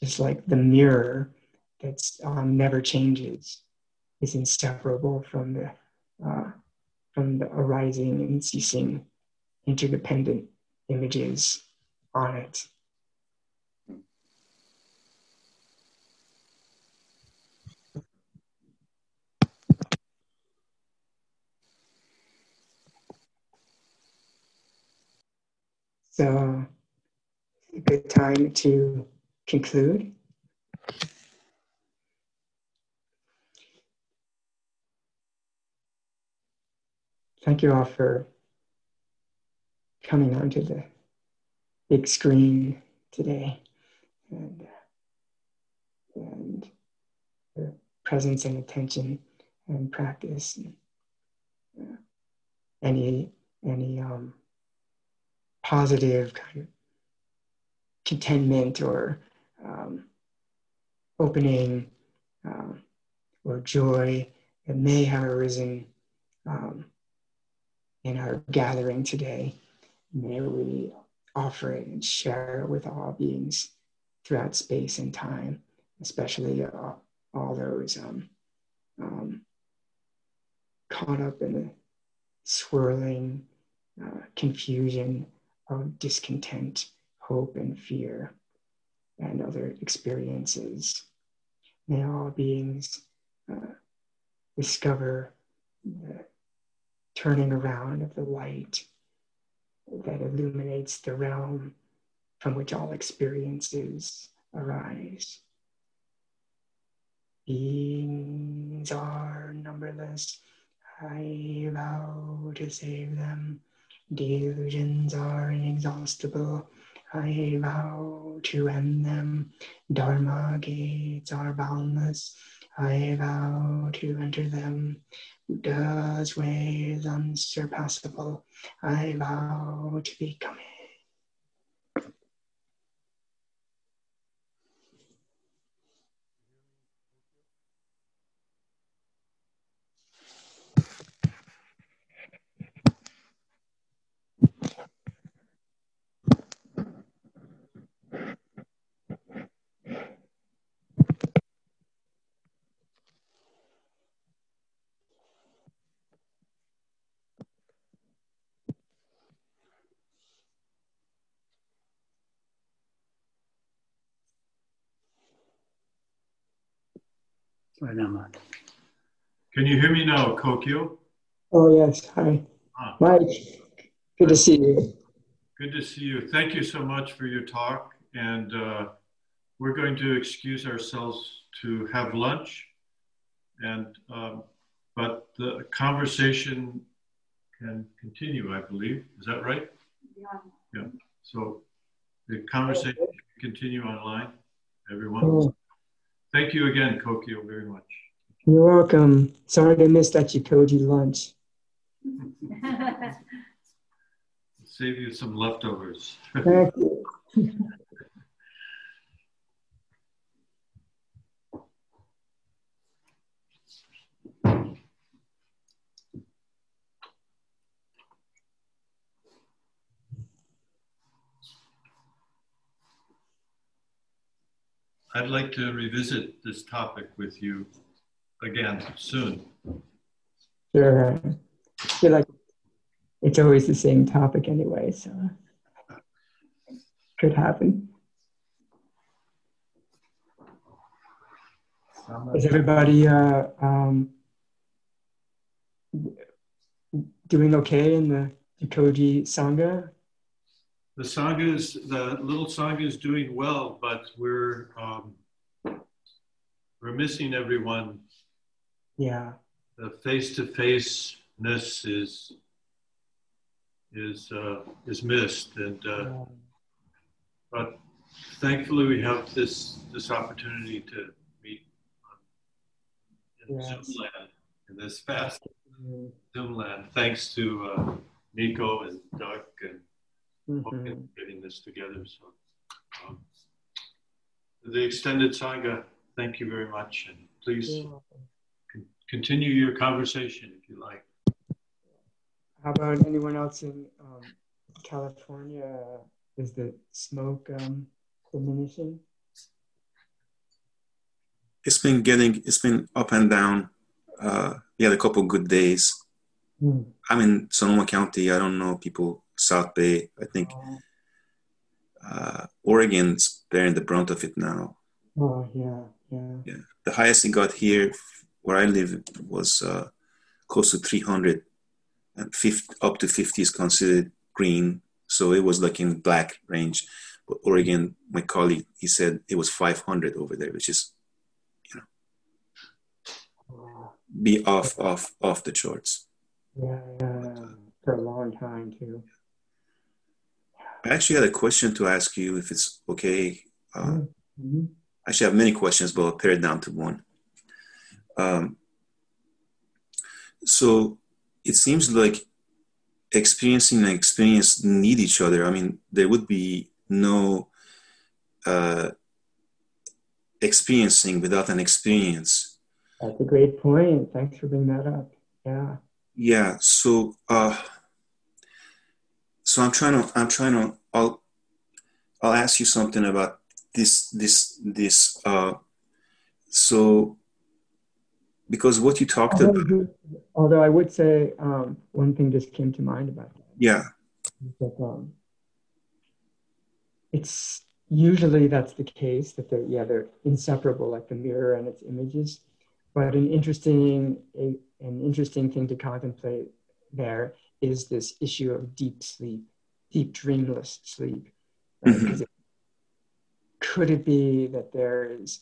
Just like the mirror that's um, never changes is inseparable from the uh, from the arising and ceasing interdependent images on it. So, a good time to conclude. Thank you all for coming onto the big screen today. And, uh, and the presence and attention and practice. And, uh, any any um, positive kind of contentment or um, opening um, or joy that may have arisen um, in our gathering today. May we offer it and share it with all beings throughout space and time, especially uh, all those um, um, caught up in the swirling uh, confusion of discontent, hope, and fear, and other experiences. May all beings uh, discover the turning around of the light that illuminates the realm from which all experiences arise. Beings are numberless. I vow to save them. Delusions are inexhaustible. I vow to end them. Dharma gates are boundless. I vow to enter them. Buddha's ways unsurpassable. I vow to become it. Can you hear me now, Kokyo? Oh, yes. Hi. Ah. Mike, good to see you. Good to see you. Thank you so much for your talk. And uh, we're going to excuse ourselves to have lunch. And um, but the conversation can continue, I believe. Is that right? Yeah. Yeah. So the conversation can continue online, everyone. Oh, Thank you again, Kokyo, very much. you're welcome. Sorry to miss that Jikoji lunch. (laughs) Save you some leftovers. Thank (laughs) you. I'd like to revisit this topic with you again soon. Sure. I feel like it's always the same topic anyway, so could happen. Is everybody uh, um, doing okay in the Jikoji Sangha? The Sangha is, the little Sangha is doing well, but we're, um, we're missing everyone. Yeah. The face-to-faceness is, is, uh, is missed. And, uh, Um, but thankfully we have this, this opportunity to meet on- in Yes. Zoom land, in this fast mm, Zoom land, thanks to uh, Nico and Doug and mhm. Hogan getting this together. So, um, the extended Sangha, thank you very much, and please con- continue your conversation if you like. How about anyone else in um, California? Is the smoke um, diminishing? It's been getting, it's been up and down. Uh, we had a couple good days. Hmm. I'm in Sonoma County. I don't know people South Bay. I think uh, Oregon's bearing the brunt of it now. oh, yeah, yeah. Yeah, the highest it got here, where I live, was uh, close to 300, and 50, up to 50 is considered green. So it was like in black range. But Oregon, my colleague, he said it was 500 over there, which is you know, be off, off, off the charts. yeah, yeah, yeah. For a long time too. I actually had a question to ask you, if it's okay. Uh, Mhm. actually, I have many questions, but I'll pare it down to one. Um, so it seems like experiencing and experience need each other. I mean, there would be no uh, experiencing without an experience. That's a great point. Thanks for bringing that up. Yeah. Yeah. So, uh, so I'm trying to, I'm trying to, I'll, I'll ask you something about this, this, this. Uh, so, because what you talked about, Although, although I would say um, one thing just came to mind about that. yeah, that, um, it's usually that's the case that they're yeah they're inseparable like the mirror and its images but an interesting a, an interesting thing to contemplate there is this issue of deep sleep deep dreamless sleep right? Mhm. 'Cause it- could it be that there is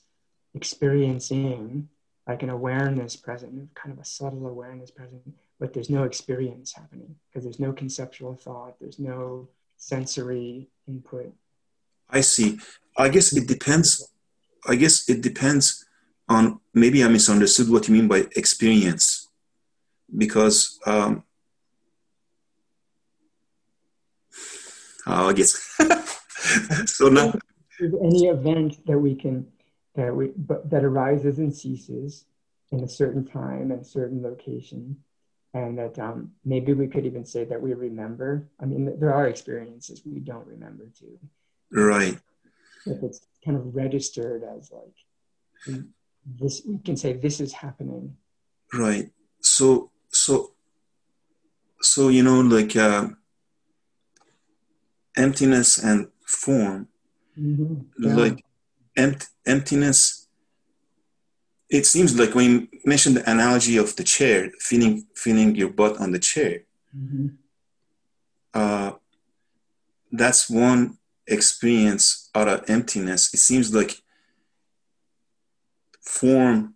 experiencing like an awareness present kind of a subtle awareness present but there's no experience happening because there's no conceptual thought there's no sensory input I see. I guess it depends. I guess it depends on maybe I misunderstood what you mean by experience, because um, oh, I guess (laughs) so. Now, any event that we can that we but that arises and ceases in a certain time and certain location and that um, maybe we could even say that we remember i mean there are experiences we don't remember too right? if it's kind of registered as like this we can say this is happening Right. So so so you know like uh, emptiness and form Mhm. Yeah. like empt- emptiness it seems like when you mentioned the analogy of the chair, feeling feeling your butt on the chair, Mm-hmm. uh, that's one experience out of emptiness. It seems like form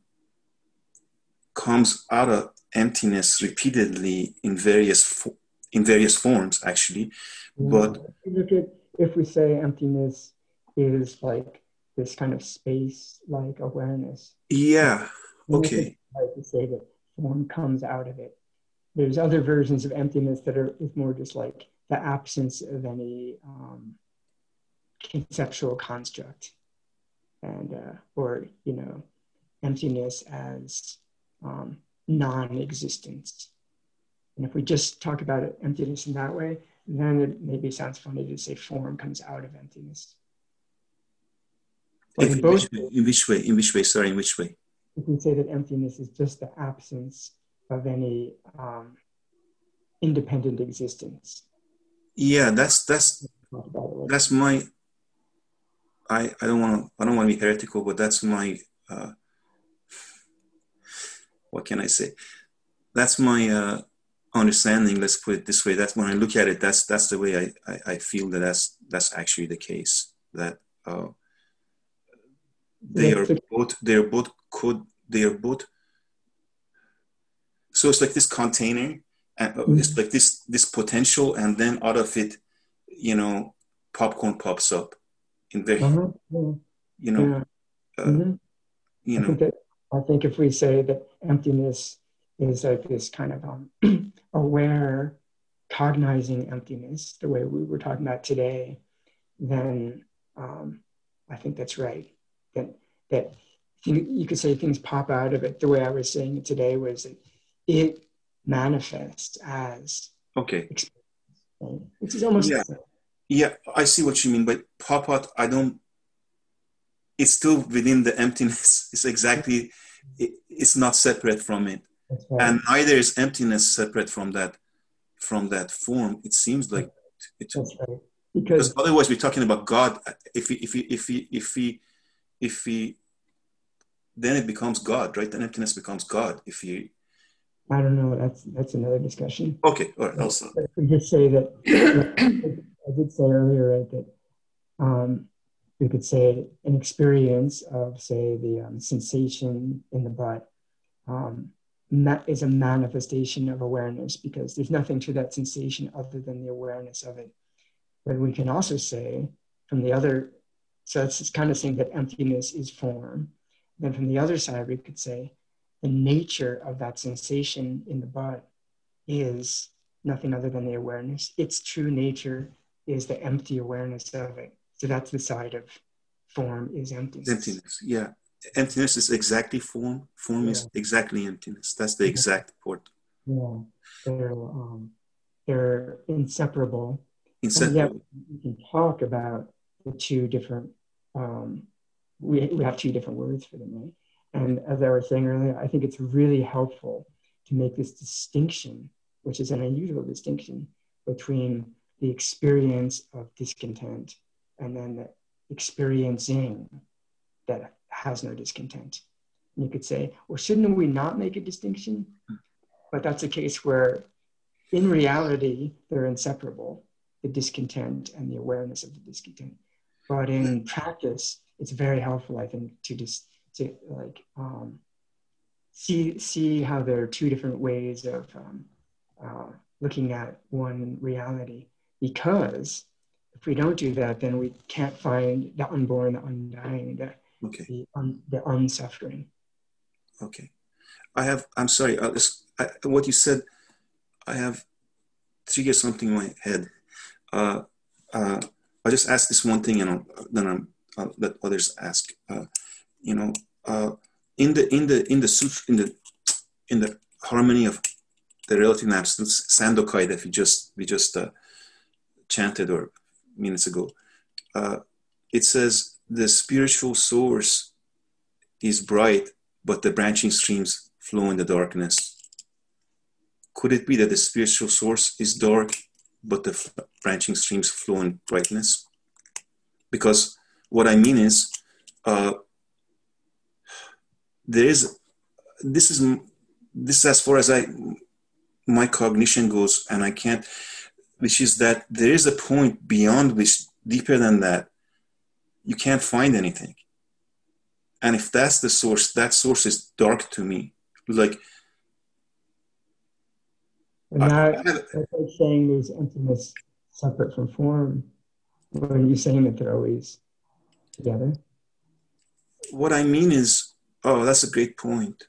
comes out of emptiness repeatedly in various fo- in various forms, actually. But If you look at if we say emptiness is like this kind of space-like awareness, yeah, okay, hard to say that form comes out of it. There's other versions of emptiness that are is more just like the absence of any um, conceptual construct, and uh, or you know, emptiness as um, non-existence. And if we just talk about it, emptiness in that way, then it maybe sounds funny to say form comes out of emptiness. But in both which way, in which way? In which way? Sorry, in which way? we can say that emptiness is just the absence of any um, independent existence. Yeah, that's that's Talk about it like that's my I, I don't want to I don't want to be heretical, but that's my uh, what can I say? That's my uh, understanding. Let's put it this way. That's when I look at it. That's that's the way I, I, I feel that that's that's actually the case. That uh, they are both they are both could they are both. So it's like this container, and uh, it's like this this potential, and then out of it, you know, popcorn pops up in very Uh-huh, yeah, you know yeah. uh, Mhm. you I think that I think if we say that emptiness is like this kind of um, (clears throat) aware, cognizing emptiness, the way we were talking about today, then um, I think that's right. That that you, could say things pop out of it. The way I was saying it today was that it manifests as okay which is almost Yeah. yeah i see what you mean but pop out i don't it's still within the emptiness (laughs) it's exactly it, it's not separate from it right. and neither is emptiness separate from that from that form it seems like it, right. because Because otherwise we're talking about god if we if we if we if we if we then it becomes god right then emptiness becomes god if you I don't know. That's that's another discussion. okay all right also we just say that, I did say earlier, right, that um, we could say an experience of, say, the um, sensation in the butt um, ma- is a manifestation of awareness because there's nothing to that sensation other than the awareness of it. But we can also say from the other, so it's kind of saying that emptiness is form. Then from the other side, we could say the nature of that sensation in the butt is nothing other than the awareness. Its true nature is the empty awareness of it. So that's the side of form is emptiness. emptiness yeah emptiness is exactly form form is exactly emptiness that's the exact port Yeah, they're um, they're inseparable. Inseparable we can talk about the two different. Um, we we have two different words for them, right? And as I was saying earlier, I think it's really helpful to make this distinction, which is an unusual distinction between the experience of discontent and then the experiencing that has no discontent. And you could say, well, shouldn't we not make a distinction? But that's a case where, in reality, they're inseparable the discontent and the awareness of the discontent. But in practice, it's very helpful, I think, to just to like um, see see how there are two different ways of um, uh, looking at one reality. Because if we don't do that, then we can't find the unborn, the undying, the okay. The, un, the unsuffering. okay. I have i'm sorry just- I, what you said i have triggered something in my head. Uh, uh, i'll just ask this one thing and I'll, then I'm, I'll let others ask. Uh, you know uh, in the in the in the sut- in the in the harmony of the relative absence sandokai that we just we just uh, chanted or minutes ago uh, it says the spiritual source is bright but the branching streams flow in the darkness. Could it be that the spiritual source is dark but the f- branching streams flow in brightness? Because what i mean is uh, there is this is this is as far as I my cognition goes, and I can't, which is that there is a point beyond which deeper than that you can't find anything. And if that's the source, that source is dark to me. Like and that, that's like saying there's emptiness separate from form. When you saying that they're always together. What I mean is, oh, that's a great point.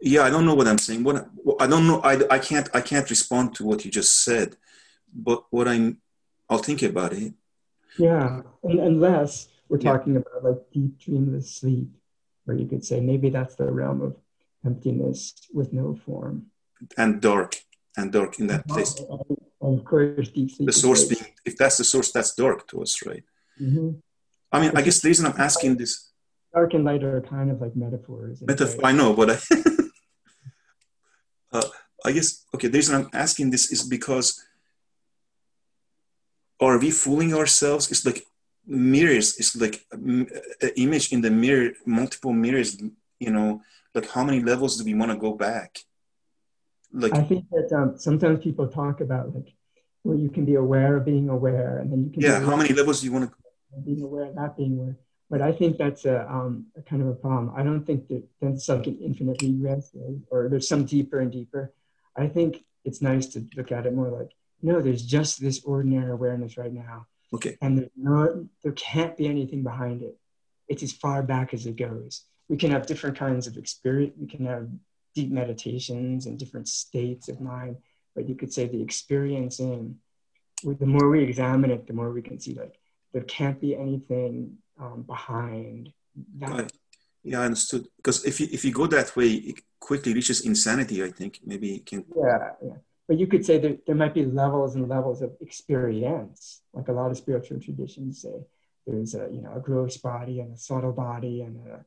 Yeah, I don't know what I'm saying. What I don't know, I, I can't I can't respond to what you just said. But what I'm, I'll think about it. Yeah, and, unless we're yeah. talking about like deep dreamless sleep, where you could say maybe that's the realm of emptiness with no form and dark and dark in that place. of course, deep sleep. The source being, if that's the source, that's dark to us, right? Mm-hmm. I mean, I guess the reason I'm asking this. Dark and light are kind of like metaphors. Metaphor, I know, but I, (laughs) uh, I guess, okay, the reason I'm asking this is because are we fooling ourselves? It's like mirrors, it's like an image in the mirror, multiple mirrors, you know, like how many levels do we want to go back? like i think that um, sometimes people talk about like where you can be aware of being aware and then you can yeah how many levels do you want to being aware of not being aware but i think that's a, um, a kind of a problem i don't think that that's like an infinite regress or, or there's some deeper and deeper i think it's nice to look at it more like no there's just this ordinary awareness right now okay and there's no there can't be anything behind it it's as far back as it goes we can have different kinds of experience we can have deep meditations and different states of mind. But you could say the experiencing, the more we examine it, the more we can see like there can't be anything um, behind that. Yeah, I understood. Because if you, if you go that way, it quickly reaches insanity, I think. Maybe it can. Yeah, yeah. But you could say that there might be levels and levels of experience, like a lot of spiritual traditions say. There's a you know a gross body and a subtle body and a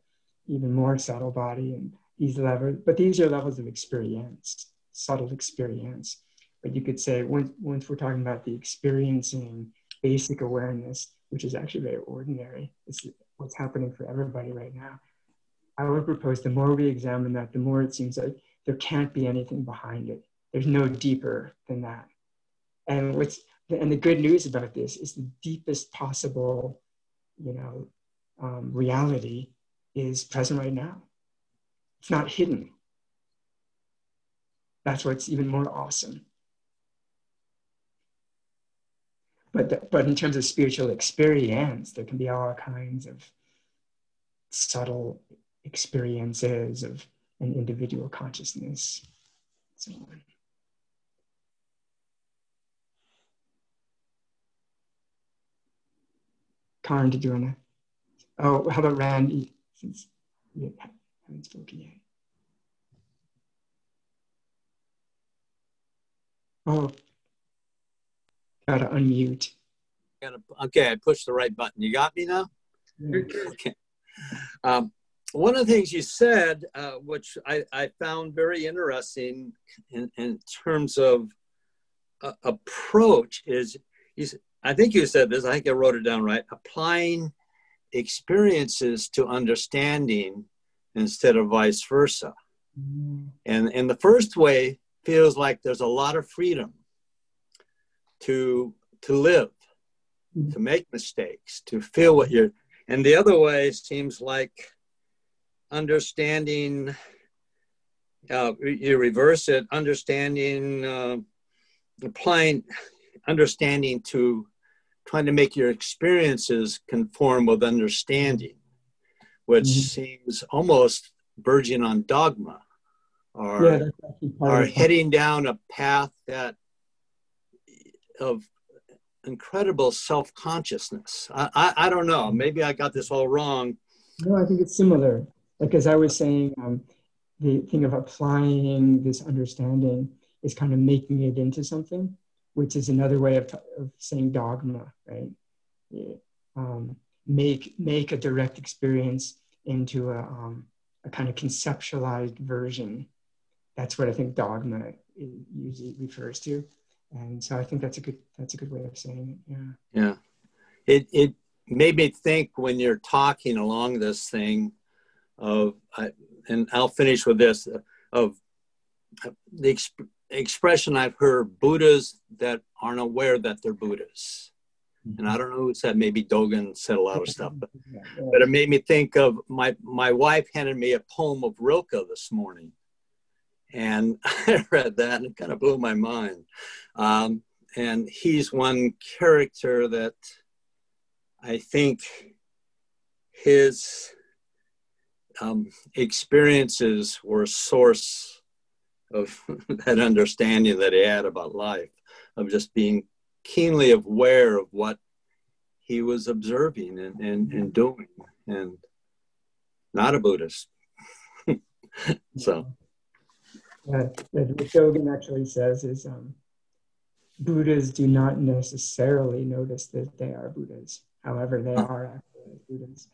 even more subtle body, and these levels, but these are levels of experience, subtle experience. But you could say once, once we're talking about the experiencing basic awareness, which is actually very ordinary, it's what's happening for everybody right now. I would propose the more we examine that, the more it seems like there can't be anything behind it. There's no deeper than that. And what's and the good news about this is the deepest possible, you know, um, reality is present right now. It's not hidden. That's what's even more awesome. But, the, but in terms of spiritual experience, there can be all kinds of subtle experiences of an individual consciousness. So on. Karen, did you want to? Oh, how about Randy? Since haven't spoken yet. Oh, gotta unmute. Gotta, okay, I pushed the right button. You got me now? Okay. Um, one of the things you said, uh, which I, I, found very interesting in, in terms of uh, approach, is you, I think you said this, I think I wrote it down right, applying experiences to understanding instead of vice versa. Mm. And in the first way feels like there's a lot of freedom to to live, mm. to make mistakes, to feel what you're and the other way seems like understanding uh, you reverse it understanding uh, applying understanding to trying to make your experiences conform with understanding which mm-hmm. seems almost verging on dogma or, yeah, or heading down a path that of incredible self-consciousness. I, I, I don't know. Maybe i got this all wrong. No i think it's similar. Like as i was saying um, the thing of applying this understanding is kind of making it into something which is another way of, of saying dogma right um, make make a direct experience into a, um, a kind of conceptualized version. That's what I think dogma usually refers to, and so I think that's a good that's a good way of saying it. Yeah. Yeah, it it made me think when you're talking along this thing of, I, and I'll finish with this, of the expression I've heard Buddhas that aren't aware that they're Buddhas. And I don't know who said, maybe Dogen said a lot of stuff, but, (laughs) but it made me think of my, my wife handed me a poem of Rilke this morning. And (laughs) I read that and it kind of blew my mind. Um, and he's one character that I think his um, experiences were a source of (laughs) that understanding that he had about life, of just being keenly aware of what he was observing and, and, and doing, and not a Buddhist. (laughs) so. Uh, what Dogen actually says is um, Buddhas do not necessarily notice that they are Buddhas. However, they are actually Buddhas.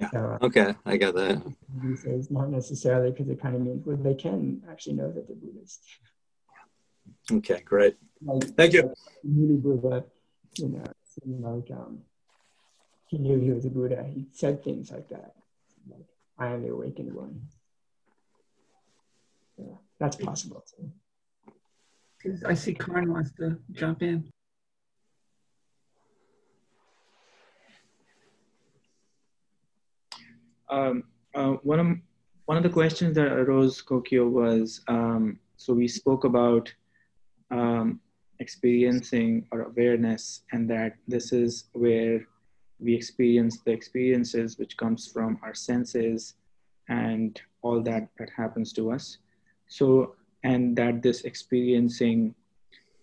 Yeah. So, uh, okay, I got that. He says not necessarily because it kind of means well, they can actually know that they're Buddhist. Okay, great. Like, Thank you. Really Buddha, you know, like um, he knew he was a Buddha. He said things like that, like "I am the awakened one." Yeah, that's possible too. I see Karen wants to jump in. Um, uh, one of one of the questions that arose, Kokyo, was um, so we spoke about um, experiencing or awareness, and that this is where we experience the experiences which comes from our senses and all that that happens to us. So and that this experiencing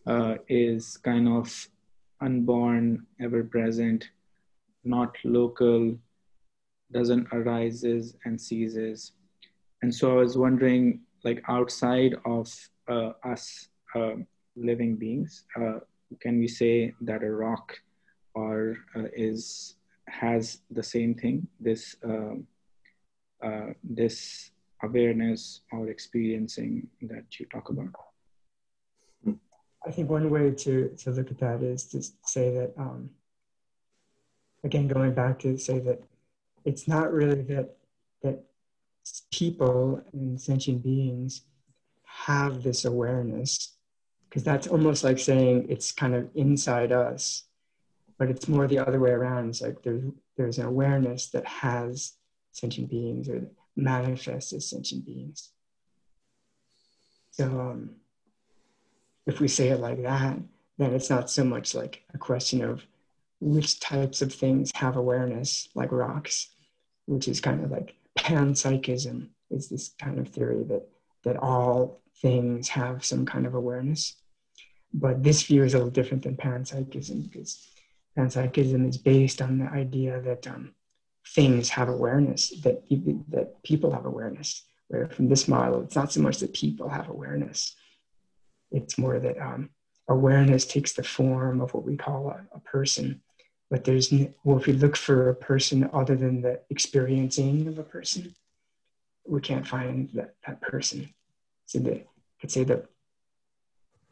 uh, is kind of unborn, ever present, not local, doesn't arises and ceases. And so I was wondering, like outside of uh, us uh, living beings, uh, can we say that a rock or uh, is has the same thing? This um, uh, this awareness or experiencing that you talk about? I think one way to, to look at that is to say that, um, again, going back to say that it's not really that, that people and sentient beings have this awareness, because that's almost like saying it's kind of inside us, but it's more the other way around. It's like there's, there's an awareness that has sentient beings or manifest as sentient beings. So um, if we say it like that, then it's not so much like a question of which types of things have awareness, like rocks, which is kind of like panpsychism is this kind of theory that that all things have some kind of awareness. But this view is a little different than panpsychism because panpsychism is based on the idea that um, things have awareness, that, that people have awareness. Where from this model, it's not so much that people have awareness, it's more that um, awareness takes the form of what we call a, a person. But there's, well, if we look for a person other than the experiencing of a person, we can't find that, that person. So the, could say that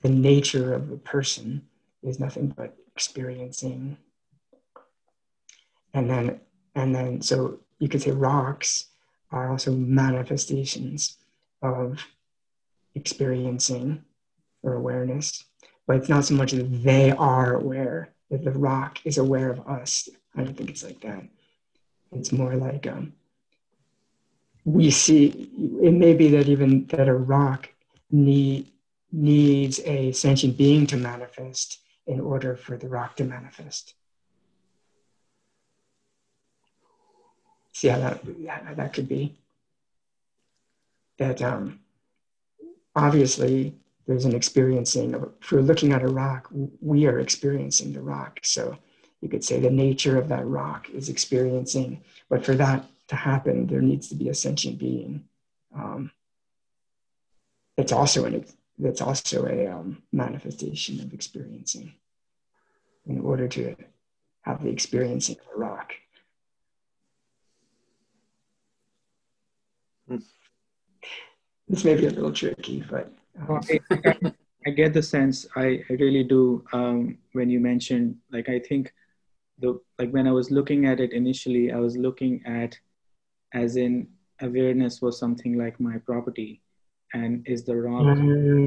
the nature of a person is nothing but experiencing. And then and then, so you could say rocks are also manifestations of experiencing or awareness, but it's not so much that they are aware, that the rock is aware of us. I don't think it's like that. It's more like um, we see, it may be that even that a rock need, needs a sentient being to manifest in order for the rock to manifest. see how that how that could be. That um, obviously there's an experiencing of if we're looking at a rock, we are experiencing the rock. So you could say the nature of that rock is experiencing, but for that to happen, there needs to be a sentient being. Um, it's also an that's also a um, manifestation of experiencing in order to have the experiencing of a rock. This may be a little tricky, but. Um. I, I, get the sense, I, I really do, um, when you mentioned, like, I think the, like when I was looking at it initially, I was looking at as in awareness was something like my property, and is the wrong.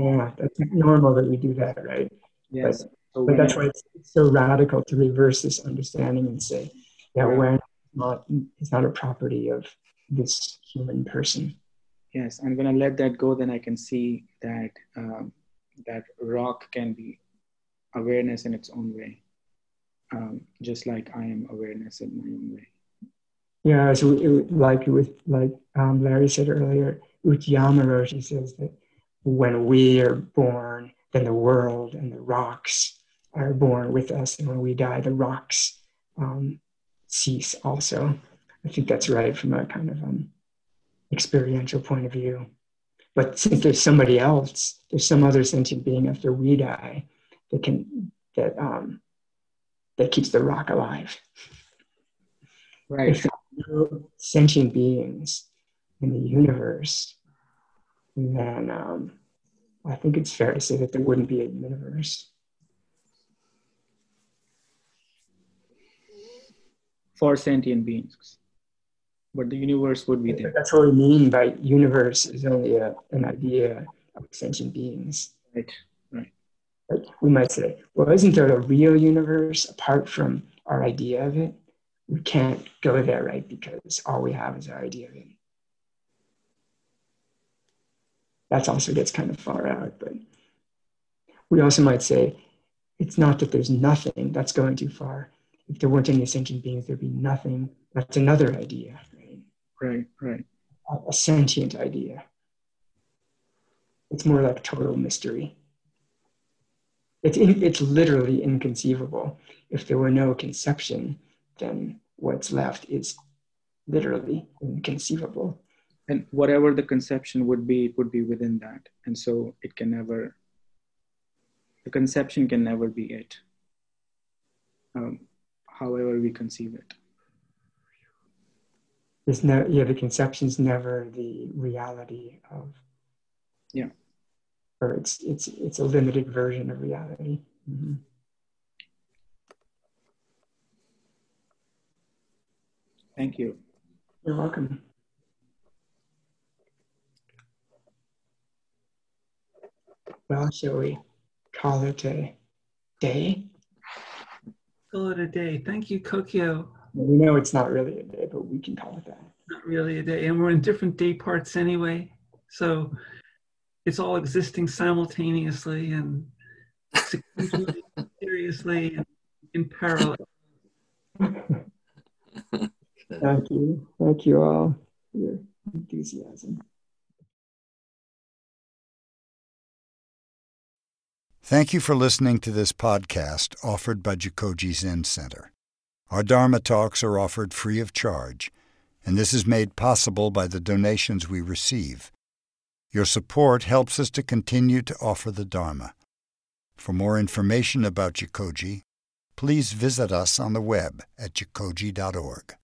Yeah, that's normal that we do that, right? Yes. But, So but that's why it's so radical to reverse this understanding and say, yeah, awareness is not, is not a property of this human person. Yes, and when I let that go, then I can see that um, that rock can be awareness in its own way, um, just like I am awareness in my own way. Yeah, so it, like with like um, Larry said earlier, Uchiyama Roshi says that when we are born, then the world and the rocks are born with us, and when we die, the rocks um, cease. Also, I think that's right from a kind of um, experiential point of view. But since there's somebody else, there's some other sentient being after we die that can that um, that keeps the rock alive Right. if no sentient beings in the universe, then um, I think it's fair to say that there wouldn't be a universe. For sentient beings, but the universe would be there. That's what we mean by universe is only a, an idea of sentient beings. Right. Right. Like we might say, well, isn't there a real universe apart from our idea of it? We can't go there, right? Because all we have is our idea of it. That also gets kind of far out, but we also might say it's not that there's nothing, that's going too far. If there weren't any sentient beings, there'd be nothing. That's another idea, right? Right. A sentient idea. It's more like total mystery. It's, in, it's literally inconceivable. If there were no conception, then what's left is literally inconceivable. And whatever the conception would be, it would be within that, and so it can never. The conception can never be it. Um, however we conceive it. There's no, yeah, the conception's never the reality of. Yeah. Or it's it's it's a limited version of reality. Mhm. Thank you. You're welcome. Well, shall we call it a day? Call it a day. Thank you, Kokyo. We know it's not really a day, but we can call it that. Not really a day. And we're in different day parts anyway. So it's all existing simultaneously and sequentially, seriously and in parallel. (laughs) Thank you. Thank you all for your enthusiasm. Thank you for listening to this podcast offered by Jikoji Zen Center. Our Dharma talks are offered free of charge, and this is made possible by the donations we receive. Your support helps us to continue to offer the Dharma. For more information about Jikoji, please visit us on the web at jikoji.org.